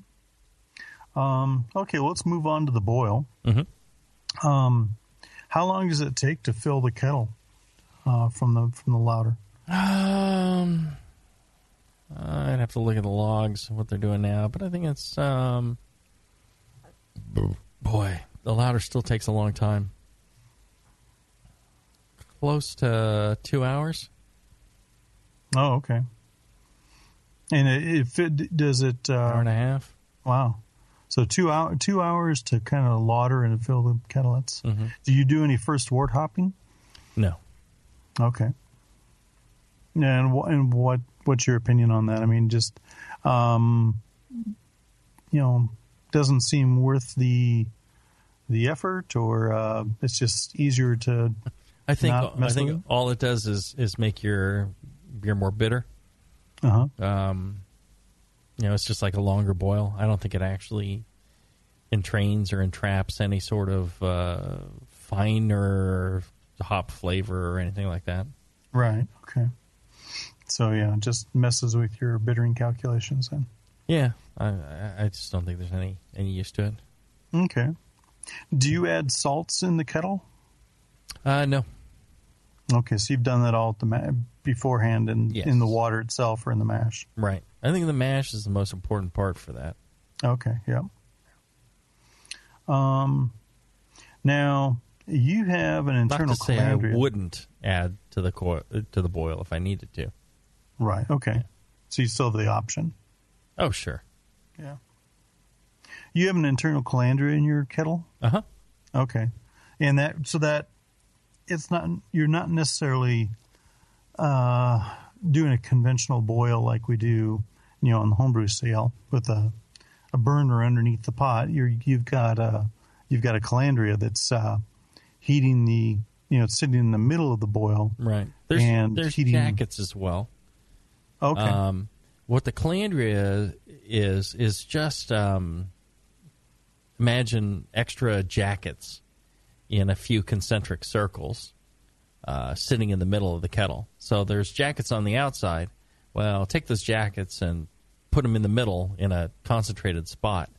Um, okay, let's move on to the boil. Mm-hmm. Um, how long does it take to fill the kettle uh, from the from the lauter? Um, I'd have to look at the logs what they're doing now, but I think it's um. Boy, the lauter still takes a long time. Close to two hours. Oh, okay. And it, it fit, does it uh, Hour and a half. Wow. So two hour two hours to kind of lauter and fill the kettle. That's, Mhm. Do you do any first wort hopping? No. Okay. And wh- and what what's your opinion on that? I mean, just um, you know, doesn't seem worth the the effort, or uh, it's just easier to. I think I think all it does is is make your beer more bitter. Uh huh. Um, you know, it's just like a longer boil. I don't think it actually entrains or entraps any sort of uh, finer hop flavor or anything like that. Right. Okay. So yeah, it just messes with your bittering calculations then. Yeah, I, I- I just don't think there's any any use to it. Okay. Do you add salts in the kettle? Uh, no. Okay, so you've done that all at the ma- beforehand in Yes. in the water itself or in the mash. Right. I think the mash is the most important part for that. Okay, yeah. Um, now you have an Not internal to say I wouldn't add to the co- to the boil if I needed to. Right. Okay. So you still have the option. Oh, sure. Yeah. You have an internal calandria in your kettle. Uh huh. Okay, and that so that it's not you're not necessarily uh, doing a conventional boil like we do, you know, on the homebrew sale with a a burner underneath the pot. You're you've got a you've got a calandria that's uh, heating the you know it's sitting in the middle of the boil. Right. There's and there's heating. jackets as well. Okay. Um, what the calandria is is just um, imagine extra jackets in a few concentric circles uh, sitting in the middle of the kettle. So there's jackets on the outside. Well, take those jackets and put them in the middle in a concentrated spot,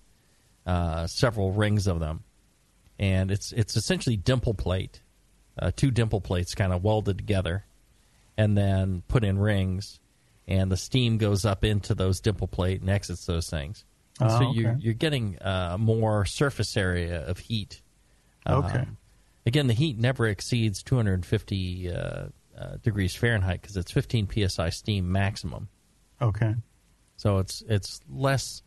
uh, several rings of them, and it's it's essentially dimple plate, uh, two dimple plates kind of welded together, and then put in rings, and the steam goes up into those dimple plate and exits those things. Oh, so you're okay. you're getting uh, more surface area of heat. Okay. Again, the heat never exceeds 250 uh, uh, degrees Fahrenheit because it's 15 psi steam maximum. okay. So it's it's less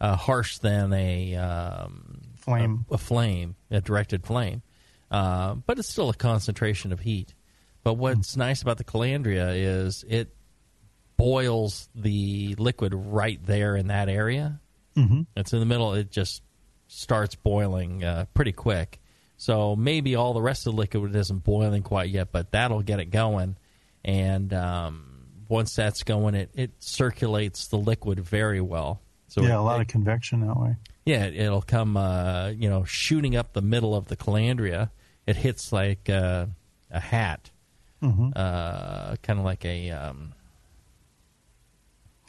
uh, harsh than a um, Flame. a, a flame, a directed flame, uh, but it's still a concentration of heat. But what's nice about the calandria is it boils the liquid right there in that area. Mm-hmm. It's in the middle. It just starts boiling uh, pretty quick. So maybe all the rest of the liquid isn't boiling quite yet, but that'll get it going. And um, once that's going, it, it circulates the liquid very well. So yeah, it- a lot it- of convection that way. yeah, it- it'll come, uh, you know, shooting up the middle of the calandria. It hits like uh, a hat, Mm-hmm. uh, kind of like a um,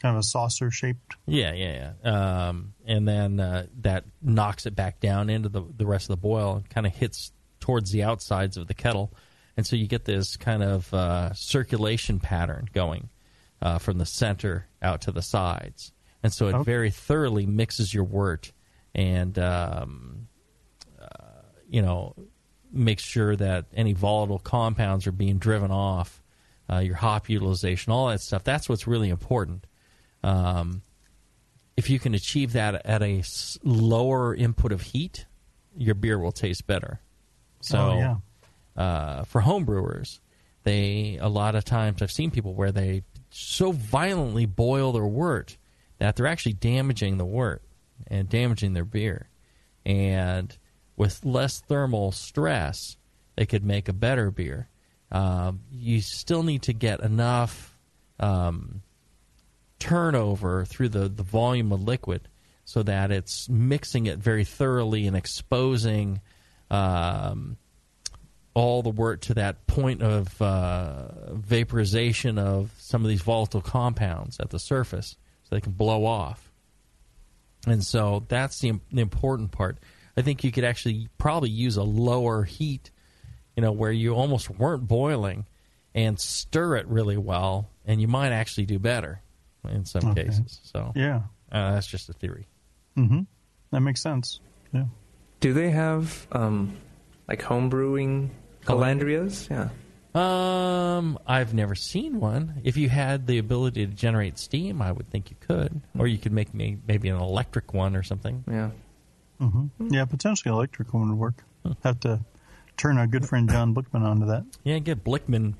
Kind of a saucer shaped. yeah, yeah, yeah. Um, and then uh, that knocks it back down into the the rest of the boil and kind of hits towards the outsides of the kettle, and so you get this kind of uh, circulation pattern going uh, from the center out to the sides, and so it Okay. very thoroughly mixes your wort and um, uh, you know makes sure that any volatile compounds are being driven off. Uh, your hop utilization, all that stuff. That's what's really important. Um, if you can achieve that at a lower input of heat, your beer will taste better. So, Oh, yeah. uh, for home brewers, they a lot of times I've seen people where they so violently boil their wort that they're actually damaging the wort and damaging their beer. And with less thermal stress, they could make a better beer. Um, you still need to get enough um, turnover through the, the volume of liquid so that it's mixing it very thoroughly and exposing um, all the wort to that point of uh, vaporization of some of these volatile compounds at the surface so they can blow off. And so that's the, the important part. I think you could actually probably use a lower heat, you know, where you almost weren't boiling and stir it really well, and you might actually do better in some Okay. cases. So Yeah. uh, that's just a theory. Mm-hmm. That makes sense. Yeah. Do they have um, like home brewing calandrias? Yeah. Um, I've never seen one. If you had the ability to generate steam, I would think you could, or you could make me maybe an electric one or something. Yeah. Mm-hmm. Yeah, potentially electric one would work. Have to turn our good friend John Blichmann onto that. Yeah, get Blichmann,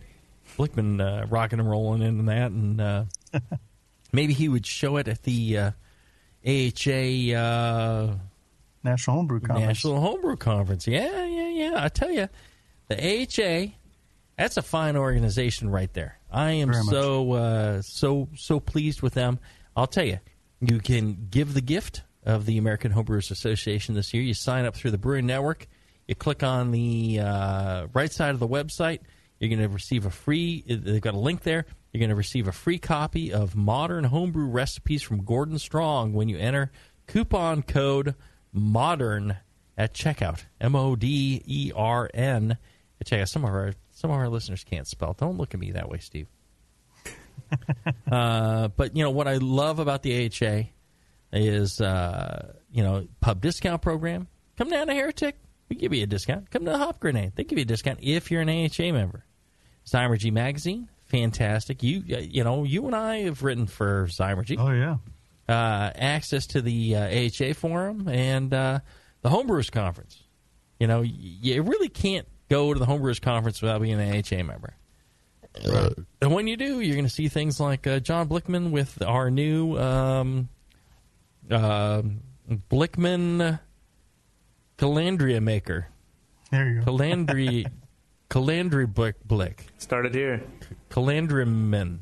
Blichmann uh, rocking and rolling into that, and uh, maybe he would show it at the uh, AHA uh, National Homebrew Conference. National Homebrew Conference. Yeah, yeah, yeah. I tell you, the AHA, that's a fine organization right there. I am Very so uh, so so pleased with them. I'll tell you, you can give the gift of the American Homebrewers Association this year. You sign up through the Brewing Network. You click on the uh, right side of the website. You're going to receive a free. They've got a link there. You're going to receive a free copy of modern homebrew recipes from Gordon Strong when you enter coupon code modern at checkout. M O D E R N. Check out some of our some of our listeners can't spell. Don't look at me that way, Steve. uh, but you know what I love about the AHA is uh, you know pub discount program. Come down to Heretic, we give you a discount. Come to the Hop Grenade, they give you a discount if you're an AHA member. Zymurgy magazine, fantastic. You uh, you know you and I have written for Zymurgy. Oh yeah. Uh, access to the uh, AHA forum and uh, the Homebrewers Conference. You know, y- you really can't go to the Homebrewers Conference without being an AHA member. And when you do, you're going to see things like uh, John Blichmann with our new um, uh, Blichmann Calandria maker. There you go. Calandri, Calandri Blick Blick. Started here. Calandriman.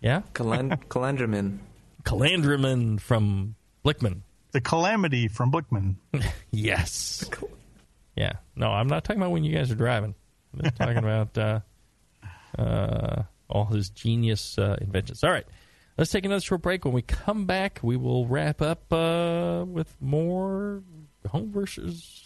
Yeah? Caland- Calandraman. Calandriman from Blichmann. The calamity from Blichmann. Yes. Yeah. No, I'm not talking about when you guys are driving. I'm talking about uh, uh, all his genius uh, inventions. All right. Let's take another short break. When we come back, we will wrap up uh, with more home versus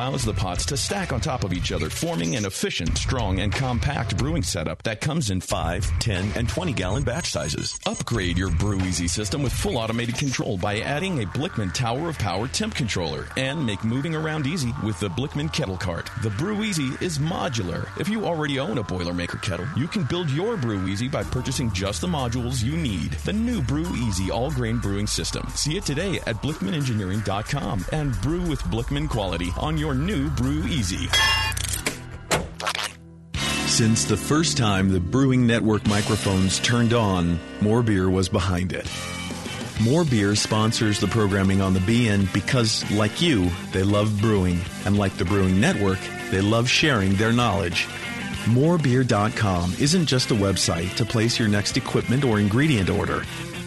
the pots to stack on top of each other, forming an efficient, strong, and compact brewing setup that comes in 5, 10, and 20 gallon batch sizes. Upgrade your Brew Easy system with full automated control by adding a Blichmann Tower of Power temp controller and make moving around easy with the Blichmann Kettle Cart. The Brew Easy is modular. If you already own a Boilermaker kettle, you can build your Brew Easy by purchasing just the modules you need. The new Brew Easy all grain brewing system. See it today at BlichmannEngineering.com and brew with Blichmann quality on your new Brew Easy. Since the first time the Brewing Network microphones turned on, More Beer was behind it. More Beer sponsors the programming on the BN because, like you, they love brewing. And like the Brewing Network, they love sharing their knowledge. Morebeer.com isn't just a website to place your next equipment or ingredient order.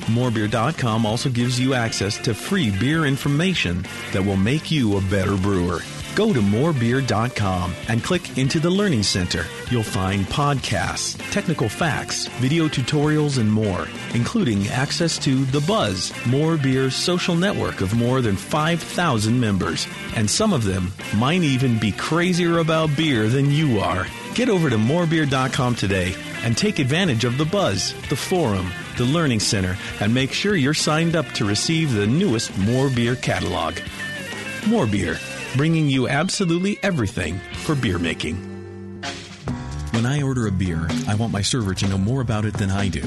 Morebeer.com also gives you access to free beer information that will make you a better brewer. Go to morebeer.com and click into the Learning Center. You'll find podcasts, technical facts, video tutorials, and more, including access to The Buzz, More Beer's social network of more than 5,000 members. And some of them might even be crazier about beer than you are. Get over to morebeer.com today and take advantage of The Buzz, the forum, the Learning Center, and make sure you're signed up to receive the newest More Beer catalog. More Beer, bringing you absolutely everything for beer making. When I order a beer, I want my server to know more about it than I do.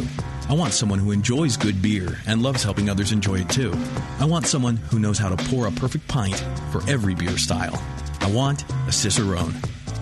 I want someone who enjoys good beer and loves helping others enjoy it too. I want someone who knows how to pour a perfect pint for every beer style. I want a Cicerone.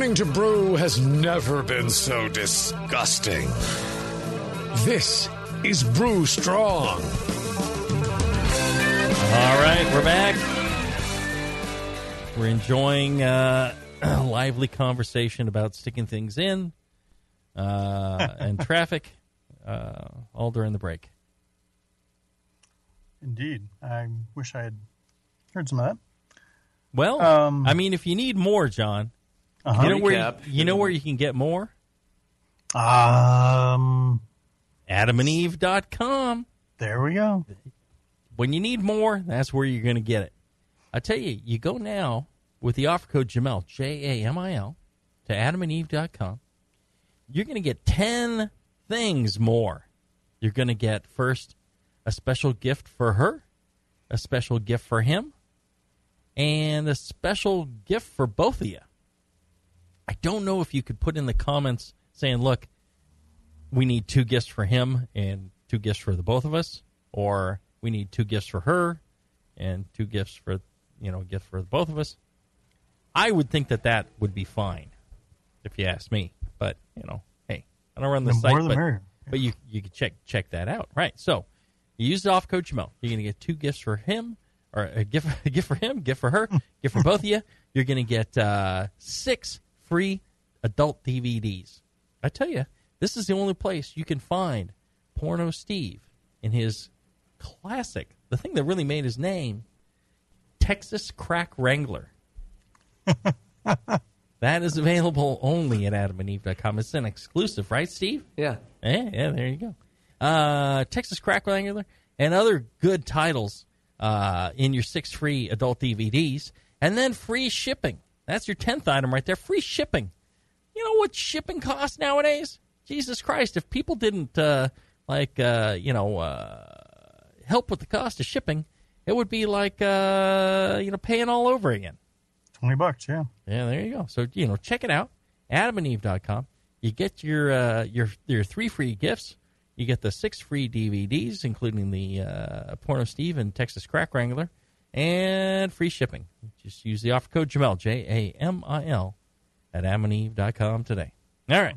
Learning to brew has never been so disgusting. This is Brew Strong. All right, we're back. We're enjoying uh, a lively conversation about sticking things in uh, and traffic, uh, all during the break. Indeed. I wish I had heard some of that. Well, Um, I mean, if you need more, John, Uh-huh. you know where you, you know where you can get more. Um, AdamandEve.com. There we go. When you need more, that's where you're going to get it. I tell you, you go now with the offer code Jamil, J A M I L, to adamandeve.com. You're going to get 10 things more. You're going to get first a special gift for her, a special gift for him, and a special gift for both of you. I don't know if you could put in the comments saying, look, we need two gifts for him and two gifts for the both of us, or we need two gifts for her and two gifts for, you know, a gift for the both of us. I would think that that would be fine, if you ask me. But you know, hey, I don't run the, The site, but, but you you can check check that out, right? So you use the off Coach Jamil. You're going to get two gifts for him, or a gift a gift for him, gift for her, gift for both of you. You're going to get uh, six free adult DVDs. I tell you, this is the only place you can find Porno Steve in his classic, the thing that really made his name, Texas Crack Wrangler. that is available only at adamandeve.com. It's an exclusive, right, Steve? Yeah. Yeah, yeah, there you go. Uh, Texas Crack Wrangler and other good titles uh, in your six free adult DVDs, and then free shipping. That's your tenth item right there. Free shipping. You know what shipping costs nowadays? Jesus Christ! If people didn't uh, like, uh, you know, uh, help with the cost of shipping, it would be like, uh, you know, paying all over again. Twenty bucks, yeah. Yeah, there you go. So you know, check it out. AdamandEve.com. You get your uh, your your three free gifts. You get the six free DVDs, including the uh, Porno Steve and Texas Crack Wrangler, and free shipping. Just use the offer code Jamil J A M I L at AdamandEve.com today. All right.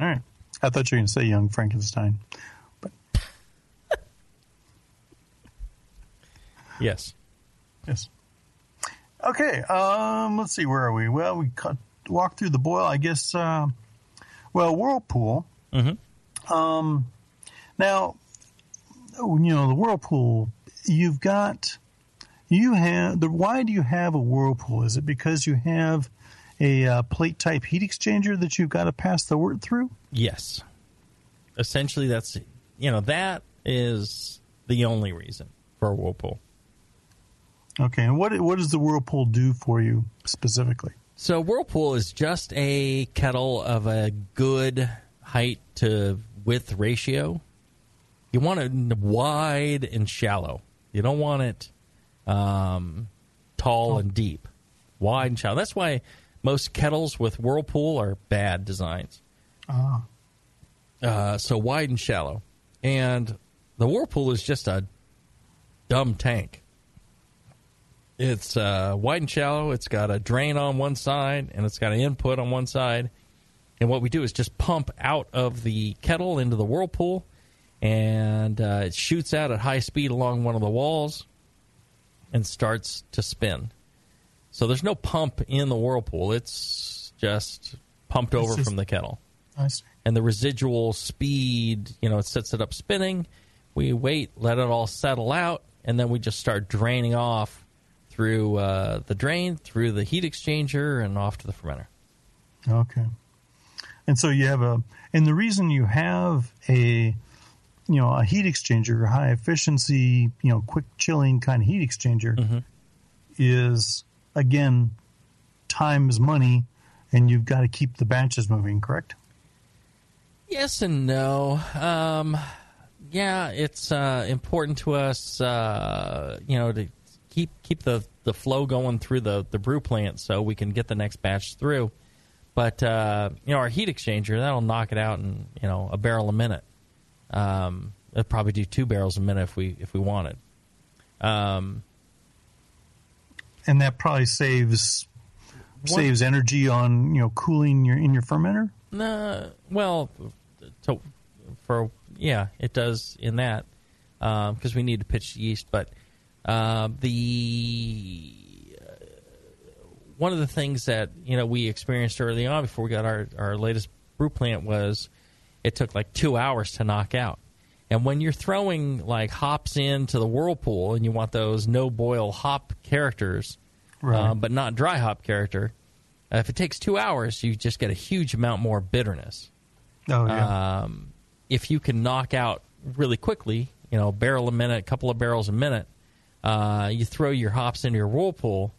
All right. I thought you were going to say Young Frankenstein. Yes. Yes. Okay. Um, let's see. Where are we? Well, we cut, walked through the boil. I guess. Uh, well, Whirlpool. Mm-hmm. Um, now, you know the Whirlpool. You've got. You have the. Why do you have a Whirlpool? Is it because you have a uh, plate type heat exchanger that you've got to pass the wort through? Yes. Essentially, that's you know that is the only reason for a whirlpool. Okay. And what what does the Whirlpool do for you specifically? So whirlpool is just a kettle of a good height to width ratio. You want it wide and shallow. You don't want it um, tall and deep. Wide and shallow. That's why most kettles with whirlpool are bad designs. Ah. Uh, so wide and shallow. And the whirlpool is just a dumb tank. It's uh, wide and shallow. It's got a drain on one side, and it's got an input on one side. And what we do is just pump out of the kettle into the whirlpool, and uh, it shoots out at high speed along one of the walls and starts to spin. So there's no pump in the whirlpool. It's just pumped It's over just- from the kettle I see. and the residual speed, you know, it sets it up spinning. We wait, let it all settle out, and then we just start draining off through uh, the drain, through the heat exchanger, and off to the fermenter. Okay. And so you have a, and the reason you have a, you know, a heat exchanger, high efficiency, you know, quick chilling kind of heat exchanger is, again, time is money and you've got to keep the batches moving, correct? Yes and no. Um, yeah, it's uh, important to us, uh, you know, to keep keep the, the flow going through the, the brew plant so we can get the next batch through. But uh, you know, our heat exchanger that'll knock it out in you know a barrel a minute. Um, it'll probably do two barrels a minute if we if we wanted. Um, And that probably saves One- saves energy on, you know, cooling your in your fermenter. No, well, to, for yeah, it does in that because we need to pitch the yeast. But uh, the uh, one of the things that you know we experienced early on before we got our our latest brew plant was it took like two hours to knock out. And when you're throwing like hops into the whirlpool and you want those no boil hop characters, Right. uh, but not dry hop character, uh, if it takes two hours, you just get a huge amount more bitterness. Oh, yeah. Um, if you can knock out really quickly, you know, barrel a minute, a couple of barrels a minute, uh, you throw your hops into your whirlpool,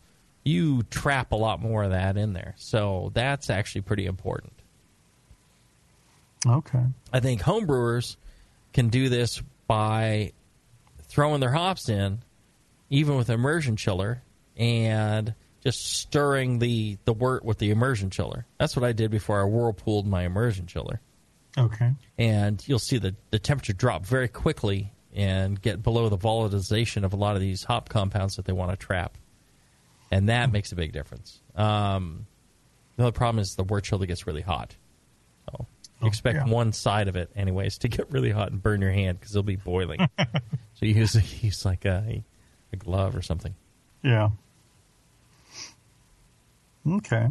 you trap a lot more of that in there. So that's actually pretty important. Okay. I think homebrewers can do this by throwing their hops in, even with immersion chiller, and just stirring the, the wort with the immersion chiller. That's what I did before I whirlpooled my immersion chiller. Okay. And you'll see the, the temperature drop very quickly and get below the volatilization of a lot of these hop compounds that they want to trap. And that makes a big difference. Um, the other problem is the wort chiller gets really hot. So you expect yeah. one side of it, anyways, to get really hot and burn your hand because it'll be boiling. so you use, use like a, a glove or something. Yeah. Okay.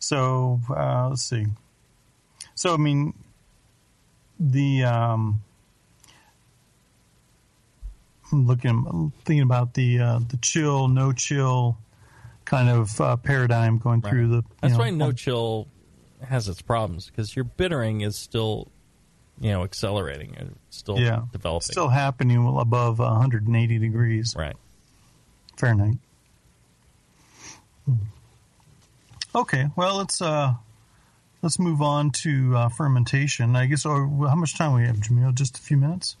So uh, let's see. So I mean, the um, I'm looking, thinking about the uh, the chill, no chill kind of uh, paradigm going through the. That's know, why no chill has its problems because your bittering is still, you know, accelerating and still yeah, developing. still happening above 180 degrees. Right. Fahrenheit. Okay, well let's uh, let's move on to uh, fermentation. I guess. Or how much time we have, Jamil? Just a few minutes.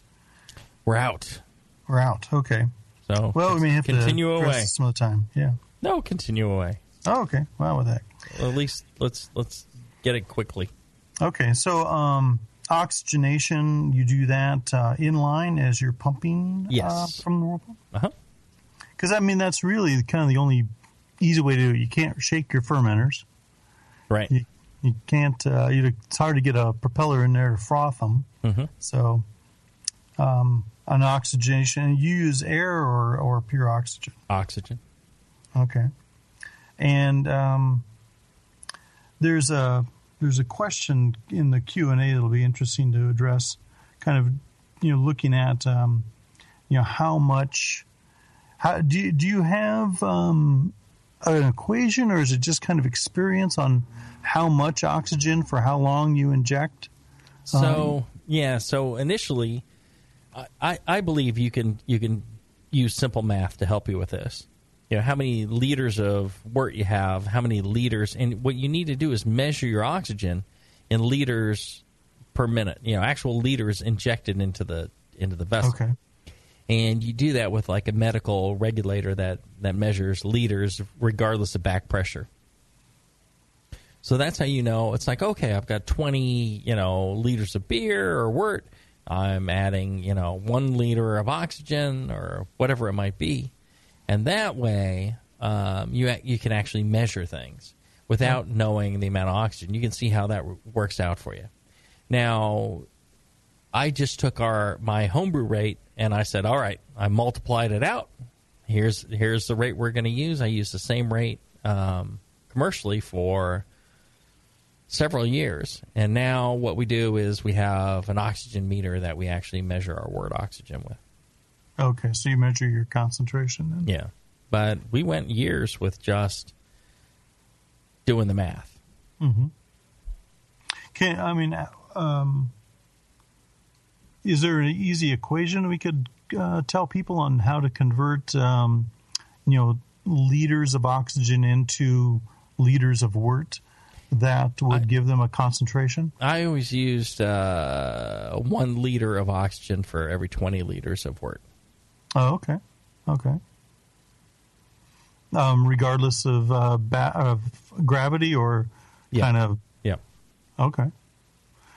We're out. We're out. Okay. So well, we may have continue to away. some other time. Yeah. No, continue away. Oh, okay. Well, with that. Well, at least let's let's get it quickly. Okay, so um, oxygenation, you do that uh, in line as you're pumping uh, Yes. from the whirlpool? Uh-huh. Because, I mean, that's really kind of the only easy way to do it. You can't shake your fermenters. Right. You, you can't, uh, you, it's hard to get a propeller in there to froth them. Mm-hmm. So, um, on oxygenation, you use air or, or pure oxygen? Oxygen. Okay. And um, there's a there's a question in the Q and A that'll be interesting to address. Kind of, you know, looking at um, you know how much. How do you, do you have um, an equation, or is it just kind of experience on how much oxygen for how long you inject? So yeah, so initially, I- I, I believe you can you can use simple math to help you with this. You know how many liters of wort you have, how many liters, and what you need to do is measure your oxygen in liters per minute. You know, actual liters injected into the into the vessel. Okay. And you do that with like a medical regulator that that measures liters regardless of back pressure. So that's how you know it's like okay, I've got 20, you know, liters of beer or wort. I'm adding, you know, 1 liter of oxygen or whatever it might be. And that way um, you you can actually measure things without knowing the amount of oxygen. You can see how that works out for you. Now, I just took our my homebrew rate and I said, "All right, I multiplied it out. Here's here's the rate we're going to use. I used the same rate um, commercially for several years, and now what we do is we have an oxygen meter that we actually measure our wort oxygen with. Okay, so you measure your concentration. Then? Yeah, but we went years with just doing the math. Mm-hmm. Can I mean, um, is there an easy equation we could uh, tell people on how to convert, um, you know, liters of oxygen into liters of wort that would give them a concentration? I always used uh, one liter of oxygen for every twenty liters of wort. Oh, okay, okay. Um, regardless of uh, ba- of gravity or Yeah. kind of Yeah. Okay.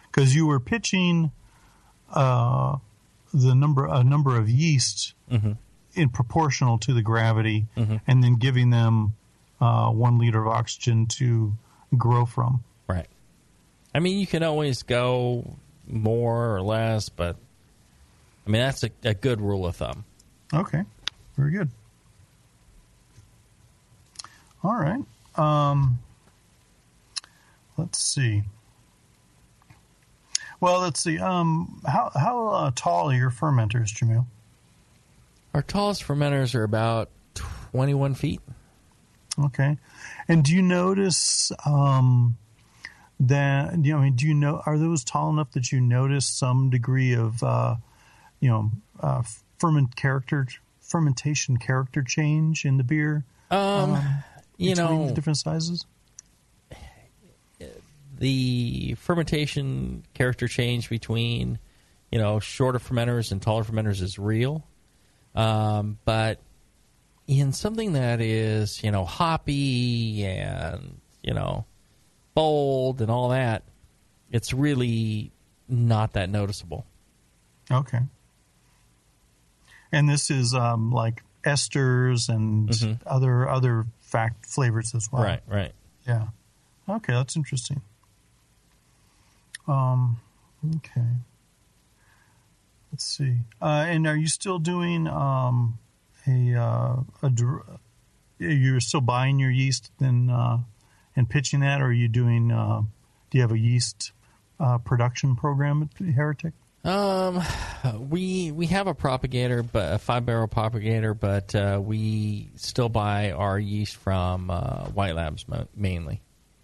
Because you were pitching uh, the number a number of yeasts Mhm. in proportional to the gravity, Mhm. and then giving them uh, one liter of oxygen to grow from. Right. I mean, you can always go more or less, but I mean that's a, a good rule of thumb. Okay. Very good. All right. Um, let's see. Well, let's see. Um, how how uh, tall are your fermenters, Jamil? Our tallest fermenters are about twenty-one feet. Okay. And do you notice um, that you know, I mean, do you know are those tall enough that you notice some degree of uh, you know uh, ferment character fermentation character change in the beer? Um, you know, the different sizes. the fermentation character change between you know shorter fermenters and taller fermenters is real, um, but in something that is you know hoppy and you know bold and all that, it's really not that noticeable. Okay. And this is um, like esters and Mhm. other other fact flavors as well. Right, right. Yeah. Okay, that's interesting. Um, okay. Let's see. Uh, and are you still doing um, a uh, a you're still buying your yeast and uh, and pitching that, or are you doing? Uh, do you have a yeast uh, production program at Heretic? Um, we we have a propagator, but a five barrel propagator, but uh, we still buy our yeast from uh, White Labs mo- mainly.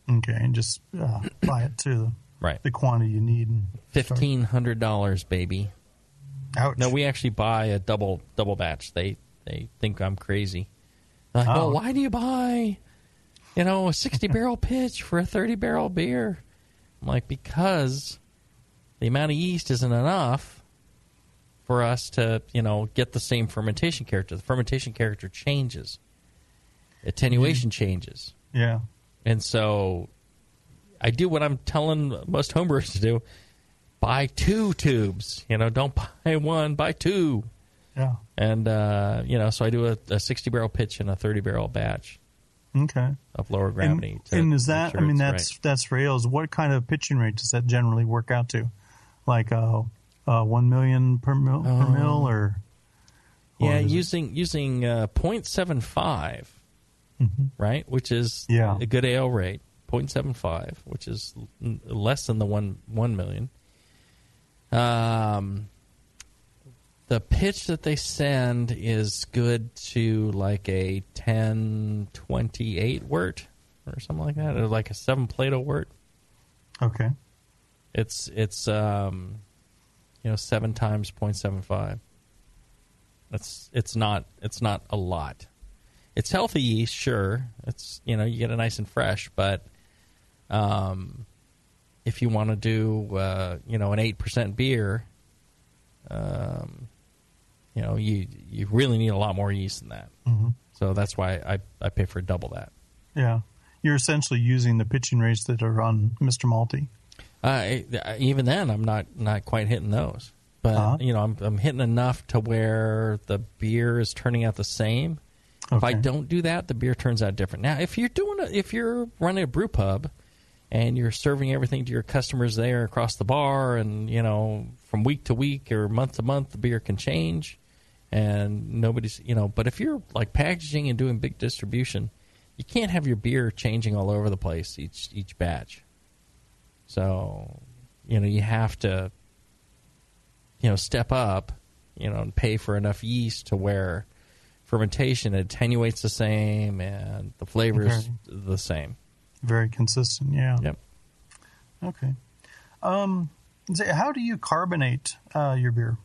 Okay, and just uh, buy it to Right. the quantity you need. Fifteen hundred dollars, baby. Ouch. No, we actually buy a double double batch. They they think I'm crazy. They're like, Oh. well, why do you buy, you know, a sixty barrel pitch for a thirty barrel beer? I'm like, because the amount of yeast isn't enough for us to, you know, get the same fermentation character. The fermentation character changes, attenuation changes. Yeah. And so I do what I'm telling most homebrewers to do buy two tubes. You know, don't buy one, buy two. Yeah. And, uh, you know, so I do a, a 60 barrel pitch and a 30 barrel batch Okay. of lower gravity. And, and is that? sure I mean, that's right. that's for ales. What kind of pitching rate does that generally work out to? Like a, uh one million per mil, per Oh. mil, or or Yeah, is it- using using uh, 0.75, right, which is Mm-hmm. Yeah. a good ale rate. 0.75, which is l- less than the one one million. Um, the pitch that they send is good to like a 1028 wort or something like that, or like a seven Plato wort. okay. It's it's um, you know seven times 0.75. That's it's not it's not a lot. It's healthy yeast, sure. It's you know you get it nice and fresh, but um, if you want to do uh, you know an eight percent beer, um, you know you you really need a lot more yeast than that. Mhm. So that's why I I pay for double that. Yeah, you're essentially using the pitching rates that are on Mr. Malty. Uh, I- even then, I'm not not quite hitting those, but Uh-huh. you know, I'm I'm hitting enough to where the beer is turning out the same. If I don't do that, the beer turns out different. Now, if you're doing a, if you're running a brew pub and you're serving everything to your customers there across the bar, and you know, from week to week or month to month, the beer can change, and nobody's you know. But if you're like packaging and doing big distribution, you can't have your beer changing all over the place each each batch. So, you know, you have to, you know, step up, you know, and pay for enough yeast to where fermentation attenuates the same and the flavors Okay. the same. Very consistent. Yeah. Yep. Okay. Um, how do you carbonate uh, your beer?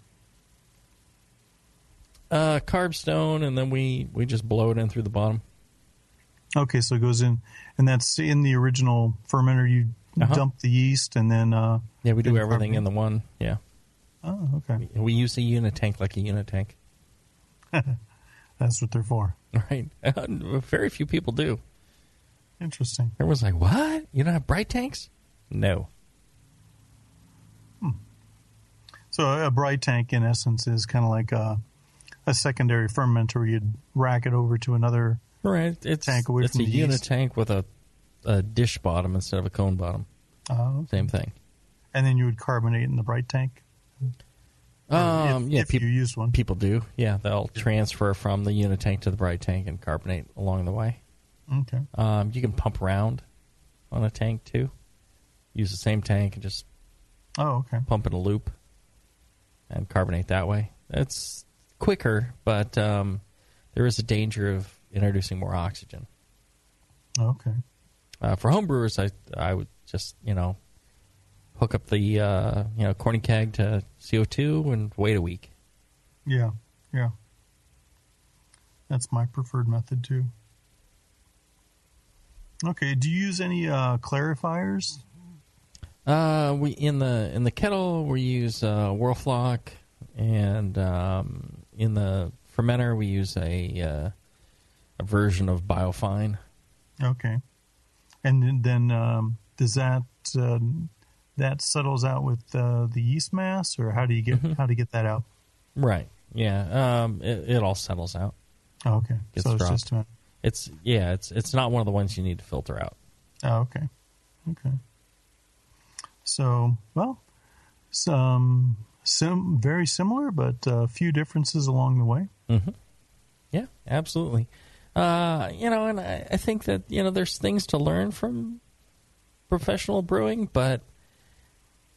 Uh, carb stone, and then we we just blow it in through the bottom. Okay, so it goes in, and that's in the original fermenter. You Uh-huh. dump the yeast, and then uh, Yeah, we do everything in the one. Yeah. Oh, okay. We use a unit tank like a unit tank. That's what they're for. Right. Very few people do. Interesting. Everyone's like, "What? You don't have bright tanks?" No. So a bright tank, in essence, is kind of like a, a secondary fermenter. Where you'd rack it over to another Right. It's tank away it's from a the unit yeast. tank with a, a dish bottom instead of a cone bottom. Okay. Same thing. and then you would carbonate in the bright tank. Um, if, yeah, if peop- you used one. People do. Yeah, they'll transfer from the unit tank to the bright tank and carbonate along the way. Okay. Um, you can pump around on a tank too. Use the same tank and just Oh, okay. pump in a loop and carbonate that way. It's quicker, but um, there is a danger of introducing more oxygen. Okay. Uh, for homebrewers, I I would Just you know, hook up the uh, you know corny keg to CO2 and wait a week. Yeah, yeah. That's my preferred method too. Okay, do you use any uh, clarifiers? Uh, we in the in the kettle we use uh, Whirlfloc, and um, in the fermenter we use a uh, a version of Biofine. Okay, and then, um, does that uh, that settles out with uh, the yeast mass, or how do you get Mm-hmm. how you get that out? Right. Yeah. Um. It, it all settles out. Oh, okay, Gets so it's dropped. just a, It's yeah. It's it's not one of the ones you need to filter out. oh, okay, okay. So well, some sim very similar, but a few differences along the way. Mm-hmm. Yeah, absolutely. Uh, you know, and I, I think that you know there's things to learn from professional brewing, but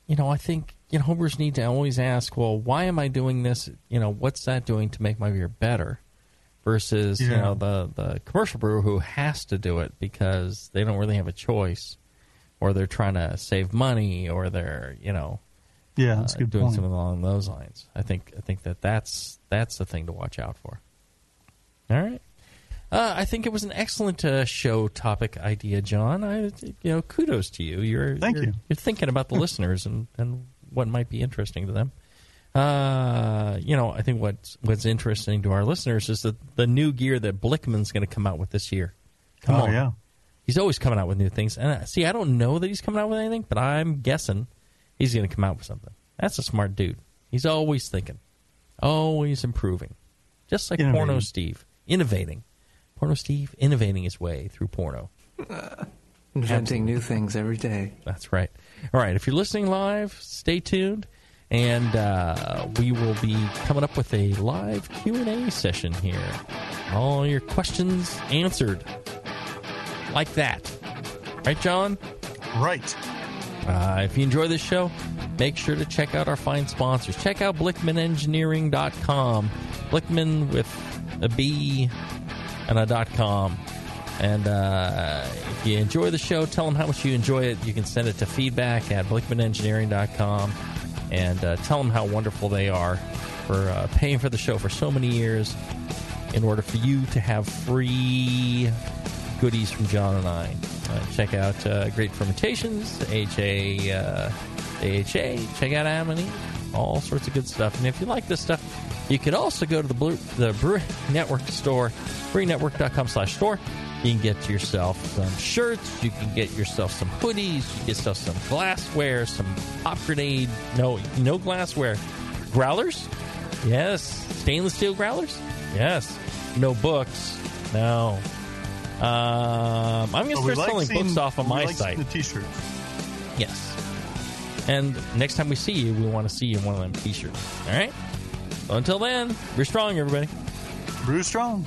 you know, I think you know homebrewers need to always ask, well, why am I doing this? You know, what's that doing to make my beer better? Versus you know the the commercial brewer who has to do it because they don't really have a choice, or they're trying to save money, or they're you know Yeah, that's uh, good doing point. something along those lines. I think I think that that's that's the thing to watch out for. All right. Uh, I think it was an excellent uh, show topic idea, John. I, you know, kudos to you. You're Thank you're, you. You're thinking about the listeners and, and what might be interesting to them. Uh, you know, I think what's what's interesting to our listeners is that the new gear that Blichmann's going to come out with this year. Come Oh, on, yeah. He's always coming out with new things. And uh, see, I don't know that he's coming out with anything, but I'm guessing he's going to come out with something. That's a smart dude. He's always thinking, always improving, just like. Porno Steve, innovating. Porno Steve innovating his way through porno. Inventing new things every day. That's right. All right. If you're listening live, stay tuned, and uh, we will be coming up with a live Q and A session here. All your questions answered, like that. Right, John? Right. Uh, if you enjoy this show, make sure to check out our fine sponsors. Check out BlichmannEngineering.com. Blichmann with a B and a com. And uh, if you enjoy the show, tell them how much you enjoy it. You can send it to feedback at BlichmannEngineering.com and uh, tell them how wonderful they are for uh, paying for the show for so many years in order for you to have free goodies from John and I. Uh, check out uh, Great Fermentations, AHA, uh, AHA, check out Amity, all sorts of good stuff. And if you like this stuff, you could also go to the Blue, the Brewery Network store, brewerynetwork.com slash store. You can get yourself some shirts, you can get yourself some hoodies, you can get yourself some glassware, some pop grenade, no, no glassware, growlers, yes, stainless steel growlers, yes, no books, no. Um, I'm going to start like selling books off of we my like site. The T-shirts. Yes. And next time we see you, we want to see you in one of them t-shirts. All right? Until then, we're strong, everybody. Brew strong.